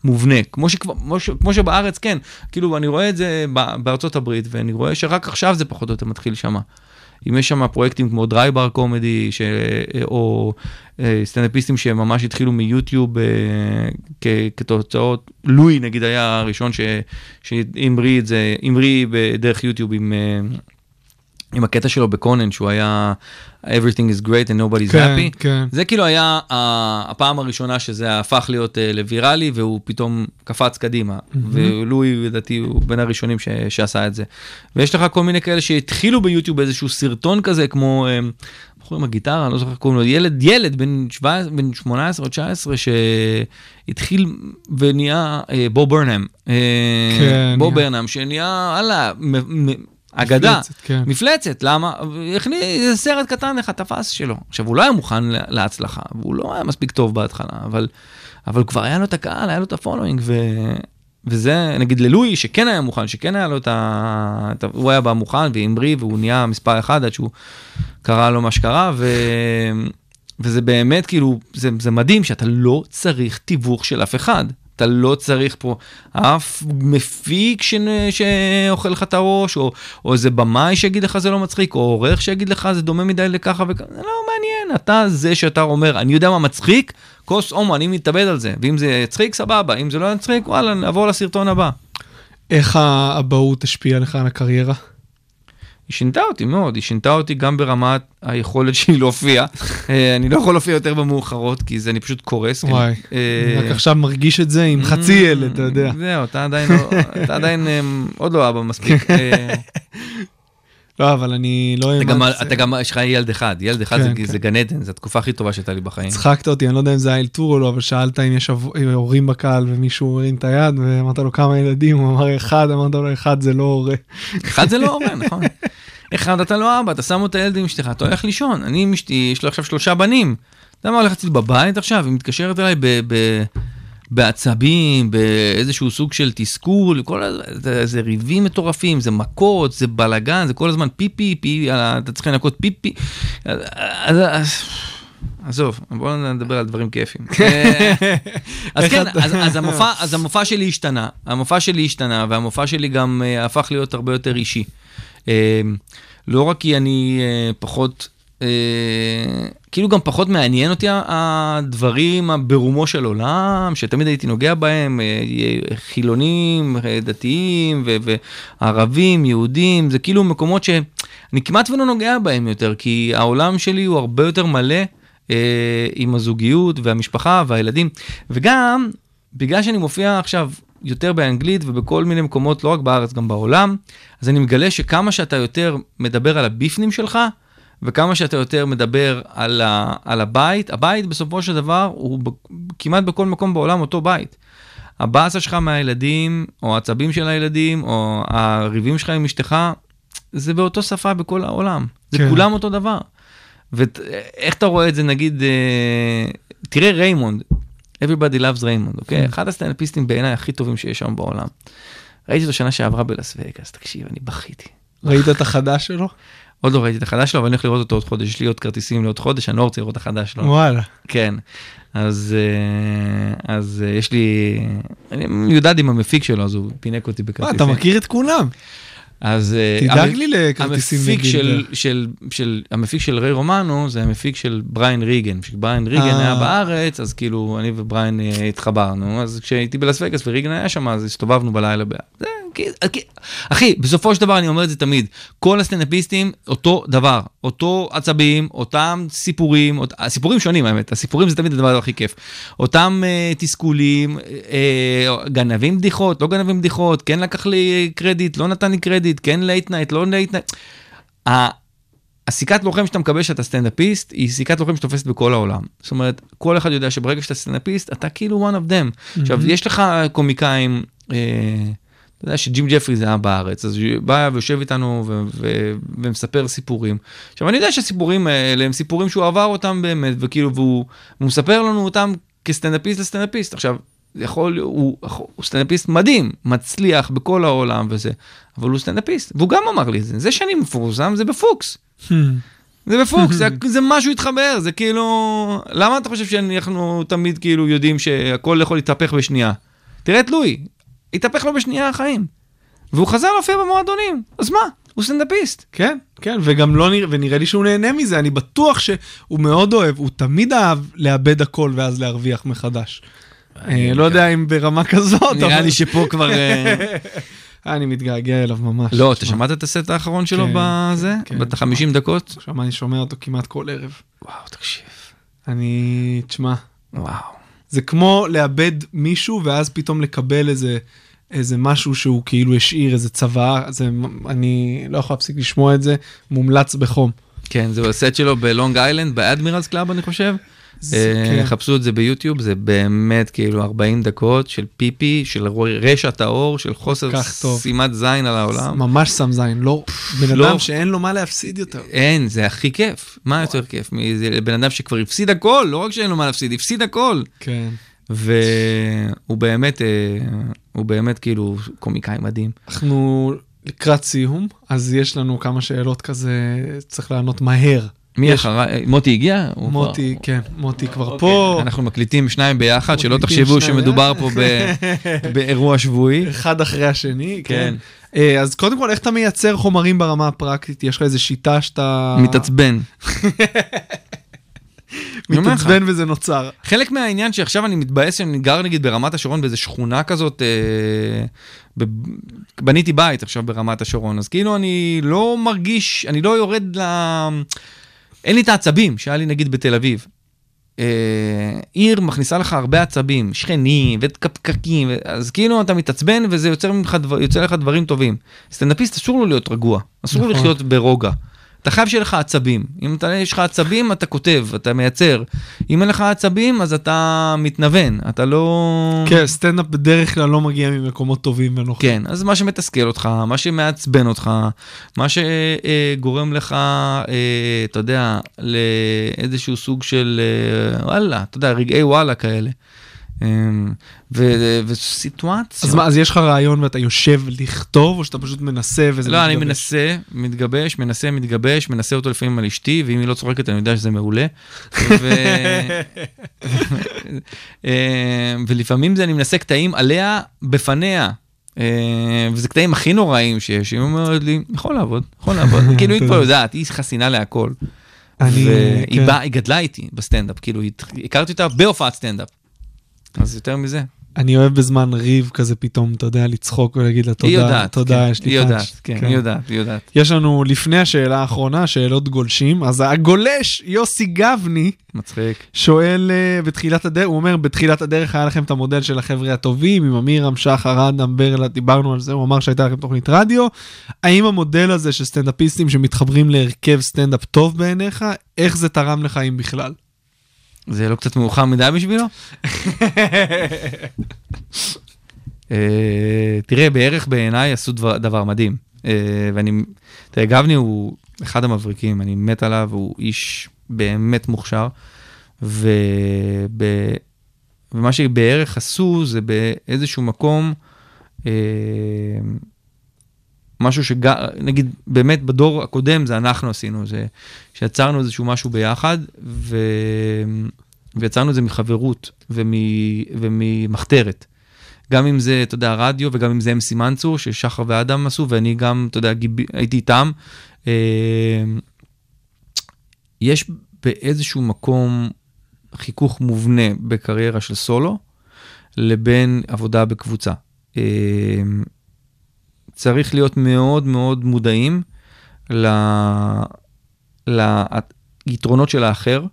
מובנה, כמו, שכבר, כמו, ש, כמו שבארץ כן, כאילו אני רואה את זה בארצות הברית ואני רואה שרק עכשיו זה פחות או יותר מתחיל שמה. אם יש שם פרויקטים כמו Dry Bar Comedy, ש... או אה, סטנדאפיסטים שממש התחילו מיוטיוב אה, כ... כתוצאות, לואי נגיד היה הראשון. שהמריא את זה, המריא בדרך יוטיוב עם, אה, עם הקטע שלו בקונן, שהוא היה Everything is great and nobody's כן, happy. כן. זה כאילו היה ה- הפעם הראשונה שזה הפך להיות אה, לוויראלי והוא פתאום קפץ קדימה. ולואי לדעתי הוא בין הראשונים ש, שעשה את זה. ויש לך כל מיני כאלה שהתחילו ביוטיוב באיזשהו סרטון כזה כמו בחור עם הגיטרה, אני לא זוכר קוראים לו, ילד, ילד בן, 17, בן 18 או 19 שהתחיל ונהיה אה, בו ברנם. אה, כן, בו נהיה. ברנם שנהיה, מ- אגדה. מפלצת, כן. מפלצת, למה? הכניס סרט קטן לך, תפס שלו. עכשיו, הוא לא היה מוכן לה- להצלחה, והוא לא היה מספיק טוב בהתחלה, אבל, אבל כבר היה לו את הקהל, היה לו את ה following, ו... וזה, נגיד ללואי, שכן היה מוכן, שכן היה לו את ה... את ה... הוא היה בא מוכן והמריא, והוא נהיה מספר אחד עד שהוא קרה לו מה שקרה, ו... וזה באמת כאילו, זה, זה מדהים שאתה לא צריך תיווך של אף אחד. אתה לא צריך פה אף מפיק ש... שאוכל לך את הראש, או, או איזה במאי שיגיד לך זה לא מצחיק, או עורך שיגיד לך זה דומה מדי לככה וככה, זה לא מעניין, אתה זה שאתה אומר, אני יודע מה מצחיק, כוס הומו, אני מתאבד על זה. ואם זה יצחיק, סבבה, אם זה לא יצחיק, וואלה, נעבור לסרטון הבא. איך האבהות השפיעה לך על הקריירה? היא שינתה אותי מאוד, היא שינתה אותי גם ברמת היכולת שלי להופיע. אה, אני לא יכול להופיע יותר במאוחרות, כי זה אני פשוט קורס. כי- וואי, אה, רק עכשיו מרגיש את זה עם חצי ילד, אתה יודע. זהו, אתה עדיין לא, אה, עוד לא אבא מספיק. אה, לא, אבל אני לא אאמץ. אתה גם, יש לך ילד אחד, ילד אחד כן, זה, כן. זה גן עדן, זו התקופה הכי טובה שהייתה לי בחיים. צחקת אותי, אני לא יודע אם זה היה אלתור או לא, אבל שאלת אם יש אב- הורים בקהל ומישהו הרים את היד, ואמרת לו כמה ילדים, הוא אמר אחד, אמרת לו אחד זה לא הורה. אחד זה לא הורה, נכון. אחד אתה לא אבא, אתה שם את הילד עם אשתך, אתה הולך לישון. אני עם אשתי, יש לו עכשיו שלושה בנים. אתה יודע מה הולך אצלי בבית עכשיו? היא מתקשרת אליי. בעצבים, באיזשהו סוג של תסכול, כל. זה, זה ריבים מטורפים, זה מכות, זה בלאגן, זה כל הזמן פיפי, פי, אתה צריך לנקות פיפי. אז, עזוב, בואו נדבר על דברים כיפים. אה, אז כן, אז, אז, המופע, אז המופע שלי השתנה, המופע שלי השתנה, והמופע שלי גם uh, הפך להיות הרבה יותר אישי. Uh, לא רק כי אני uh, פחות, כאילו גם פחות מעניין אותי הדברים ברומו של עולם, שתמיד הייתי נוגע בהם, uh, חילונים, uh, דתיים ו- וערבים, יהודים, זה כאילו מקומות שאני כמעט ולא נוגע בהם יותר, כי העולם שלי הוא הרבה יותר מלא. אה, עם הזוגיות והמשפחה והילדים, וגם בגלל שאני מופיע עכשיו יותר באנגלית ובכל מיני מקומות, לא רק בארץ, גם בעולם, אז אני מגלה שכמה שאתה יותר מדבר על הביפנים שלך, וכמה שאתה יותר מדבר על, ה, על הבית, הבית בסופו של דבר הוא ב, כמעט בכל מקום בעולם אותו בית. הבאסה שלך מהילדים, או העצבים של הילדים, או הריבים שלך עם אשתך, זה באותו שפה בכל העולם. זה כן. כולם אותו דבר. ואיך אתה רואה את זה, נגיד, אה, תראה ריימונד, Everybody loves Raymond, אוקיי? אחד הסטנדאפיסטים בעיניי הכי טובים שיש שם בעולם. ראיתי אותו שנה שעברה בלאס וגאס, תקשיב, אני בכיתי. ראית את החדש שלו? עוד לא ראיתי את החדש שלו, אבל אני הולך לראות אותו עוד חודש, יש לי עוד כרטיסים לעוד חודש, אני לא רוצה לראות את החדש שלו. וואלה. כן. אז, אה, אז אה, יש לי, אני מיודד עם המפיק שלו, אז הוא פינק אותי בכרטיסים. אתה מכיר את כולם. אז אה, תדאג לי לכרטיסים המפיק בגילדר. של, של, של, המפיק של ריי רומנו זה המפיק של בריין ריגן. כשבריין ריגן אה. היה בארץ, אז כאילו אני ובריין אה, התחברנו, אז כשהייתי בלאס וגאס וריגן היה שם, אז הסתובבנו בלילה אחי, בסופו של דבר אני אומר את זה תמיד, כל הסטנדאפיסטים אותו דבר, אותו עצבים, אותם סיפורים, אות, הסיפורים שונים האמת, הסיפורים זה תמיד הדבר הכי כיף. אותם אה, תסכולים, אה, גנבים בדיחות, לא גנבים בדיחות, כן לקח לי קרדיט, לא נתן לי קרדיט, כן late night, לא late night. הסיכת לוחם שאתה מקבל שאתה סטנדאפיסט, היא סיכת לוחם שתופסת בכל העולם. זאת אומרת, כל אחד יודע שברגע שאתה סטנדאפיסט, אתה כאילו one of them. עכשיו, יש לך קומיקאים, אה, אתה יודע שג'ים ג'פריז היה בארץ, אז הוא בא ויושב איתנו ו- ו- ומספר סיפורים. עכשיו, אני יודע שהסיפורים האלה הם סיפורים שהוא עבר אותם באמת, וכאילו, והוא, והוא מספר לנו אותם כסטנדאפיסט לסטנדאפיסט. עכשיו, יכול, הוא, הוא סטנדאפיסט מדהים, מצליח בכל העולם וזה, אבל הוא סטנדאפיסט, והוא גם אמר לי את זה, זה שאני מפורסם זה בפוקס. זה בפוקס, זה, זה משהו התחבר, זה כאילו... למה אתה חושב שאנחנו תמיד כאילו יודעים שהכל יכול להתהפך בשנייה? תראה את לואי, התהפך לו בשנייה החיים. והוא חזר להופיע במועדונים, אז מה? הוא סטנדאפיסט. כן, כן, וגם לא נראה, ונראה לי שהוא נהנה מזה, אני בטוח שהוא מאוד אוהב, הוא תמיד אהב לאבד הכל ואז להרוויח מחדש. אה, לא יודע אם ברמה כזאת, נראה לי שפה כבר... אה, אני מתגעגע אליו ממש. לא, אתה שמעת את הסט האחרון שלו כן, בזה? כן. בת ה-50 דקות? עכשיו אני שומע אותו כמעט כל ערב. וואו, תקשיב. אני, תשמע, וואו. זה כמו לאבד מישהו ואז פתאום לקבל איזה, איזה משהו שהוא כאילו השאיר, איזה צוואה, זה, אני לא יכול להפסיק לשמוע את זה, מומלץ בחום. כן, זהו הסט שלו בלונג איילנד, באדמירלס קלאב אני חושב. אה, כן. חפשו את זה ביוטיוב, זה באמת כאילו 40 דקות של פיפי, של רשע טהור, של חוסר. שימת זין על העולם. ממש שם זין, לא, בן לא. אדם שאין לו מה להפסיד יותר. אין, זה הכי כיף. מה יותר כיף? זה בן אדם שכבר הפסיד הכל, לא רק שאין לו מה להפסיד, הפסיד הכל. כן. והוא באמת, אה, הוא באמת כאילו קומיקאי מדהים. אנחנו לקראת סיום, אז יש לנו כמה שאלות כזה, צריך לענות מהר. מי יש- אחריי? מוטי הגיע? מוטי, כן, מוטי כבר כבר- פה, אוקיי, אנחנו מקליטים שניים ביחד, שלא תחשבו שמדובר. פה ב- באירוע שבועי. אחד אחרי השני, כן. כן. אה, אז קודם כל, איך אתה מייצר חומרים ברמה הפרקטית? יש לך איזה שיטה שאתה... מתעצבן. מתעצבן וזה נוצר. חלק מהעניין שעכשיו אני מתבאס שאני גר נגיד ברמת השרון באיזה שכונה כזאת, אה, ב... בניתי בית עכשיו ברמת השרון, אז כאילו אני לא מרגיש, אני לא יורד ל... אין לי את העצבים שהיה לי נגיד בתל אביב. אה, עיר מכניסה לך הרבה עצבים, שכנים ופקקים, אז כאילו אתה מתעצבן וזה יוצר, ממך, דבר- יוצא לך דברים טובים. סטנדאפיסט אסור לו להיות רגוע, אסור לו נכון. לחיות ברוגע. אתה חייב שיהיה לך עצבים. אם אתה, יש לך עצבים, אתה כותב, אתה מייצר. אם אין לך עצבים, אז אתה מתנוון, אתה לא... כן, סטנדאפ בדרך כלל לא מגיע ממקומות טובים ונוחים. כן, אז מה שמתסכל אותך, מה שמעצבן אותך, מה שגורם לך, אה, אתה יודע, לאיזשהו סוג של אה, וואלה, אתה יודע, רגעי וואלה כאלה. אה, ו- וסיטואציות. אז מה, אז יש לך רעיון ואתה יושב לכתוב, או שאתה פשוט מנסה וזה לא, אני מתגבש? מנסה, מתגבש, מנסה, מתגבש, מנסה אותו לפעמים על אשתי, ואם היא לא צוחקת אני יודע שזה מעולה. אה, ולפעמים זה אני מנסה קטעים עליה, בפניה. אה, וזה קטעים הכי נוראים שיש, היא אומרת לי, יכול לעבוד, יכול לעבוד. כאילו היא כבר יודעת, היא חסינה להכל. אני- והיא כן. גדלה איתי בסטנדאפ, כאילו, הכרתי אותה בהופעת סטנדאפ. אז יותר מזה. אני אוהב בזמן ריב כזה פתאום, אתה יודע, לצחוק ולהגיד לה היא תודה, יודעת, תודה, כן, יש לי היא פאנץ'." יודעת, כן, היא יודעת, היא יודעת. יש לנו לפני השאלה האחרונה, שאלות גולשים, אז הגולש יוסי גבני מצחיק. שואל אה, בתחילת הדרך, הוא אומר בתחילת הדרך היה לכם את המודל של החבר'ה הטובים, עם אמירם, שחר, אדם, ברלה, דיברנו על זה, הוא אמר שהייתה לכם תוכנית רדיו. האם המודל הזה של סטנדאפיסטים שמתחברים להרכב סטנדאפ טוב בעיניך, איך זה תרם לך אם בכלל? זה לא קצת מאוחר מדי בשבילו? אה, תראה, בערך בעיניי עשו דבר, מדהים. אה, ואני, תראה, גבני הוא אחד המבריקים, אני מת עליו, הוא איש באמת מוכשר. ומה שבערך עשו זה באיזשהו מקום, אה, משהו שנגיד באמת בדור הקודם זה אנחנו עשינו, זה שיצרנו איזשהו משהו ביחד, ו... ויצרנו את זה מחברות ומ... וממחתרת. גם אם זה, אתה יודע, רדיו וגם אם זה אמסי מנצור, ששחר ואדם עשו, ואני גם, אתה יודע, גיב... הייתי איתם. אה, יש באיזשהו מקום חיכוך מובנה בקריירה של סולו, לבין עבודה בקבוצה. אה, צריך להיות מאוד מאוד מודעים ל... ליתרונות של האחר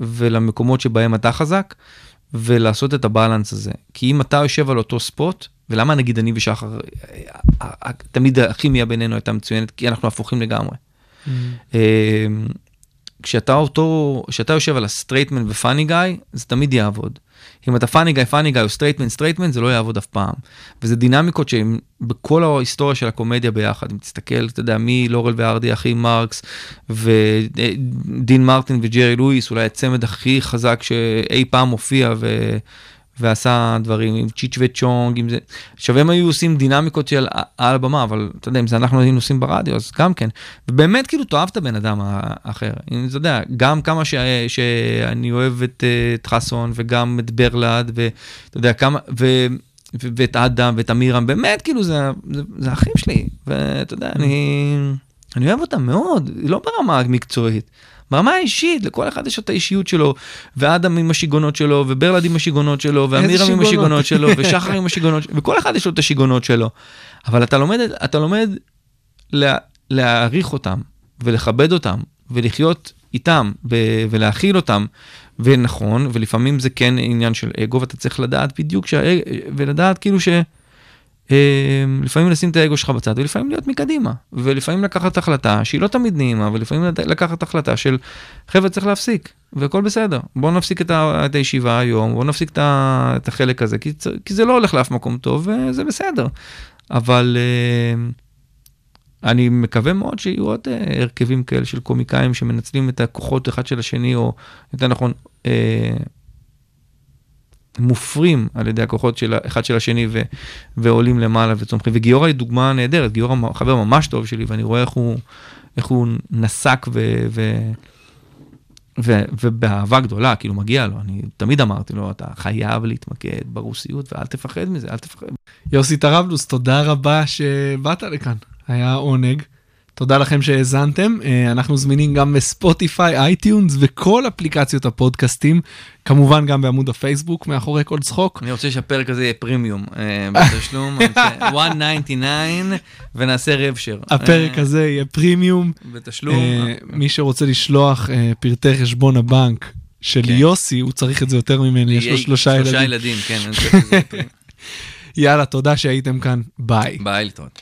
ולמקומות שבהם אתה חזק ולעשות את הבלנס הזה. כי אם אתה יושב על אותו ספוט, ולמה נגיד אני ושחר, תמיד הכימיה בינינו הייתה מצוינת, כי אנחנו הפוכים לגמרי. אה, כשאתה אותו, כשאתה יושב על ה straight man ו funny guy, זה תמיד יעבוד. אם אתה funny guy, funny guy או straight man, straight man, זה לא יעבוד אף פעם. וזה דינמיקות שהן בכל ההיסטוריה של הקומדיה ביחד. אם תסתכל, אתה יודע, מלורל והארדי, אחי מרקס, ודין מרטין וג'רי לואיס, אולי הצמד הכי חזק שאי פעם הופיע ו... ועשה דברים עם צ'יץ' וצ'ונג, עם זה. עכשיו הם היו עושים דינמיקות של על הבמה, אבל אתה יודע, אם זה אנחנו היינו עושים ברדיו, אז גם כן. ובאמת כאילו תאהב את הבן אדם האחר. אם אתה יודע, גם כמה ש... שאני אוהב את, אה, את חסון וגם את ברלד, ואתה יודע, כמה... ו... ו- ואת אדם ואת אמירם, באמת, כאילו, זה, זה, זה אחים שלי, ואתה יודע, אני, אני אוהב אותם מאוד, לא ברמה המקצועית, ברמה האישית, לכל אחד יש את האישיות שלו, ואדם עם השיגעונות שלו, וברלד עם השיגעונות שלו, ואמירם עם? השיגעונות שלו, ושחר עם השיגעונות שלו, וכל אחד יש לו את השיגעונות שלו. אבל אתה לומד, אתה לומד לה, להעריך אותם, ולכבד אותם, ולחיות איתם, ולהכיל אותם, ונכון, ולפעמים זה כן עניין של אגו, ואתה צריך לדעת בדיוק, שה... ולדעת כאילו ש... אה, לפעמים לשים את האגו שלך בצד ולפעמים להיות מקדימה ולפעמים לקחת החלטה שהיא לא תמיד נעימה ולפעמים לקחת החלטה של חבר'ה צריך להפסיק והכל בסדר בואו נפסיק את, ה, את הישיבה היום בואו נפסיק את, ה, את החלק הזה כי, כי זה לא הולך לאף מקום טוב וזה בסדר אבל אה, אני מקווה מאוד שיהיו עוד אה, הרכבים כאלה של קומיקאים שמנצלים את הכוחות אחד של השני או יותר נכון. מופרים על ידי הכוחות של אחד של השני ו, ועולים למעלה וצומחים. וגיורא היא דוגמה נהדרת, גיורא חבר ממש טוב שלי ואני רואה איך הוא, איך הוא נסק ו, ו, ו, ובאהבה גדולה, כאילו מגיע לו, אני תמיד אמרתי לו, אתה חייב להתמקד ברוסיות ואל תפחד מזה, אל תפחד. יוסי טרבלוס, תודה רבה שבאת לכאן, היה עונג. תודה לכם שהאזנתם, אה, אנחנו זמינים גם בספוטיפיי, אייטיונס וכל אפליקציות הפודקאסטים, כמובן גם בעמוד הפייסבוק מאחורי כל צחוק. אני רוצה שהפרק הזה יהיה פרימיום אה, בתשלום, אני רוצה 199 ונעשה rev share. הפרק אה, הזה יהיה פרימיום. בתשלום. מי שרוצה לשלוח פרטי חשבון הבנק של כן. יוסי, הוא צריך את זה יותר ממני, יש לו שלושה שלושה ילדים. ילדים, כן. יאללה, תודה שהייתם כאן, ביי. ביי, להתראות.